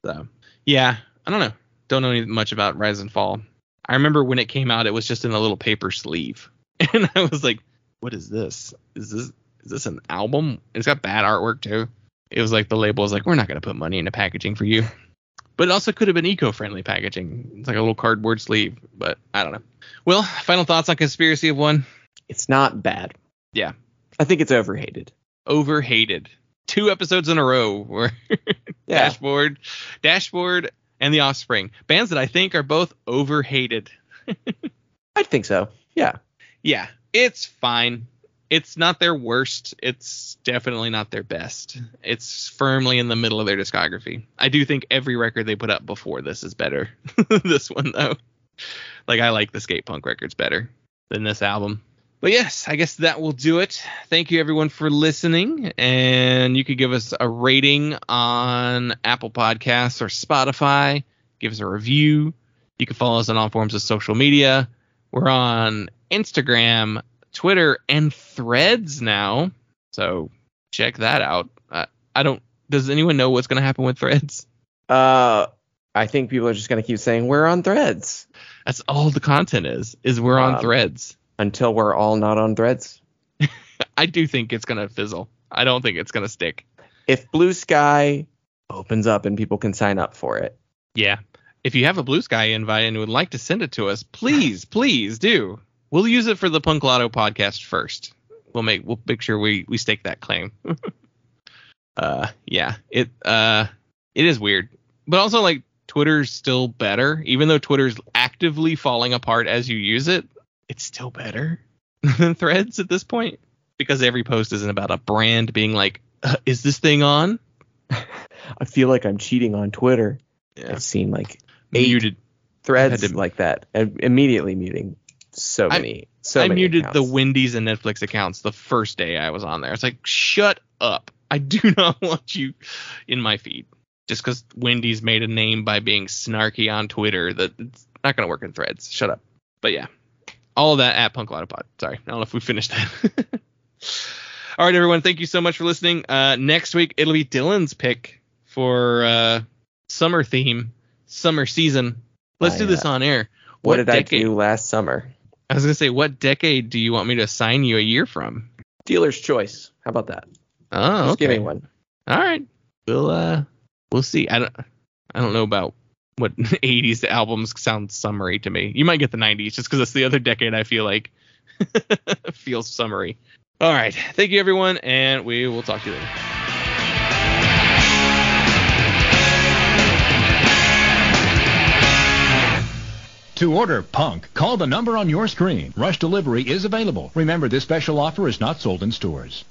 So yeah, I don't know. Don't know any much about Rise and Fall. I remember when it came out it was just in a little paper sleeve. [laughs] And I was like, what is this? Is this is this an album? It's got bad artwork too. It was like the label was like, we're not gonna put money into packaging for you. [laughs] But it also could have been eco-friendly packaging. It's like a little cardboard sleeve, but I don't know. Well, final thoughts on Conspiracy of One. it's not bad. Yeah. I think it's overhated. Overhated. Two episodes in a row where [laughs] Yeah, Dashboard, Dashboard, and The Offspring. Bands that I think are both overhated. [laughs] I think so. Yeah, Yeah, it's fine. It's not their worst. It's definitely not their best. It's firmly in the middle of their discography. I do think every record they put up before this is better. [laughs] this one though. Like I like the skate punk records better than this album. But yes, I guess that will do it. Thank you everyone for listening. And you could give us a rating on Apple Podcasts or Spotify. Give us a review. You can follow us on all forms of social media. We're on Instagram, Twitter, and Threads now. So check that out. Uh, I don't. Does anyone know what's going to happen with Threads? uh, I think people are just gonna keep saying we're on Threads. That's all the content is. Is we're on Um, Threads. Until we're all not on threads. [laughs] I do think it's gonna fizzle. I don't think it's gonna stick. If Bluesky opens up and people can sign up for it, Yeah. If you have a Bluesky invite and would like to send it to us, please, [laughs] please do. We'll use it for the Punk Lotto podcast first. We'll make we'll make sure we we stake that claim. [laughs] uh yeah. It uh it is weird. But also like Twitter's still better. Even though Twitter's actively falling apart as you use it, it's still better [laughs] than threads at this point. Because every post isn't about a brand being like, uh, is this thing on? [laughs] I feel like I'm cheating on Twitter. Yeah. I've seen like eight Muted threads to- like that, and immediately muting so I- many. so I many muted the. Wendy's and Netflix accounts the first day I was on there. It's like, shut up. I do [laughs] not want you in my feed. Just because Wendy's made a name by being snarky on Twitter, that it's not going to work in threads. Shut up. But yeah, all of that at Punk Lotto Pod. Sorry, I don't know if we finished that. [laughs] all right, everyone. Thank you so much for listening. Uh, next week, it'll be Dylan's pick for uh, summer theme, summer season. Let's I, do this uh, on air. What, did decade- I do last summer? I was gonna say, what decade do you want me to assign you a year from? Dealer's choice. How about that? Oh, Just okay. give me one. All right, we'll uh, we'll see. I don't, I don't know about what [laughs] 80s albums sound summery to me. You might get the 90s just because it's the other decade. I feel like [laughs] feels summery. All right, thank you everyone, and we will talk to you later. To order Punk, call the number on your screen. Rush delivery is available. Remember, this special offer is not sold in stores.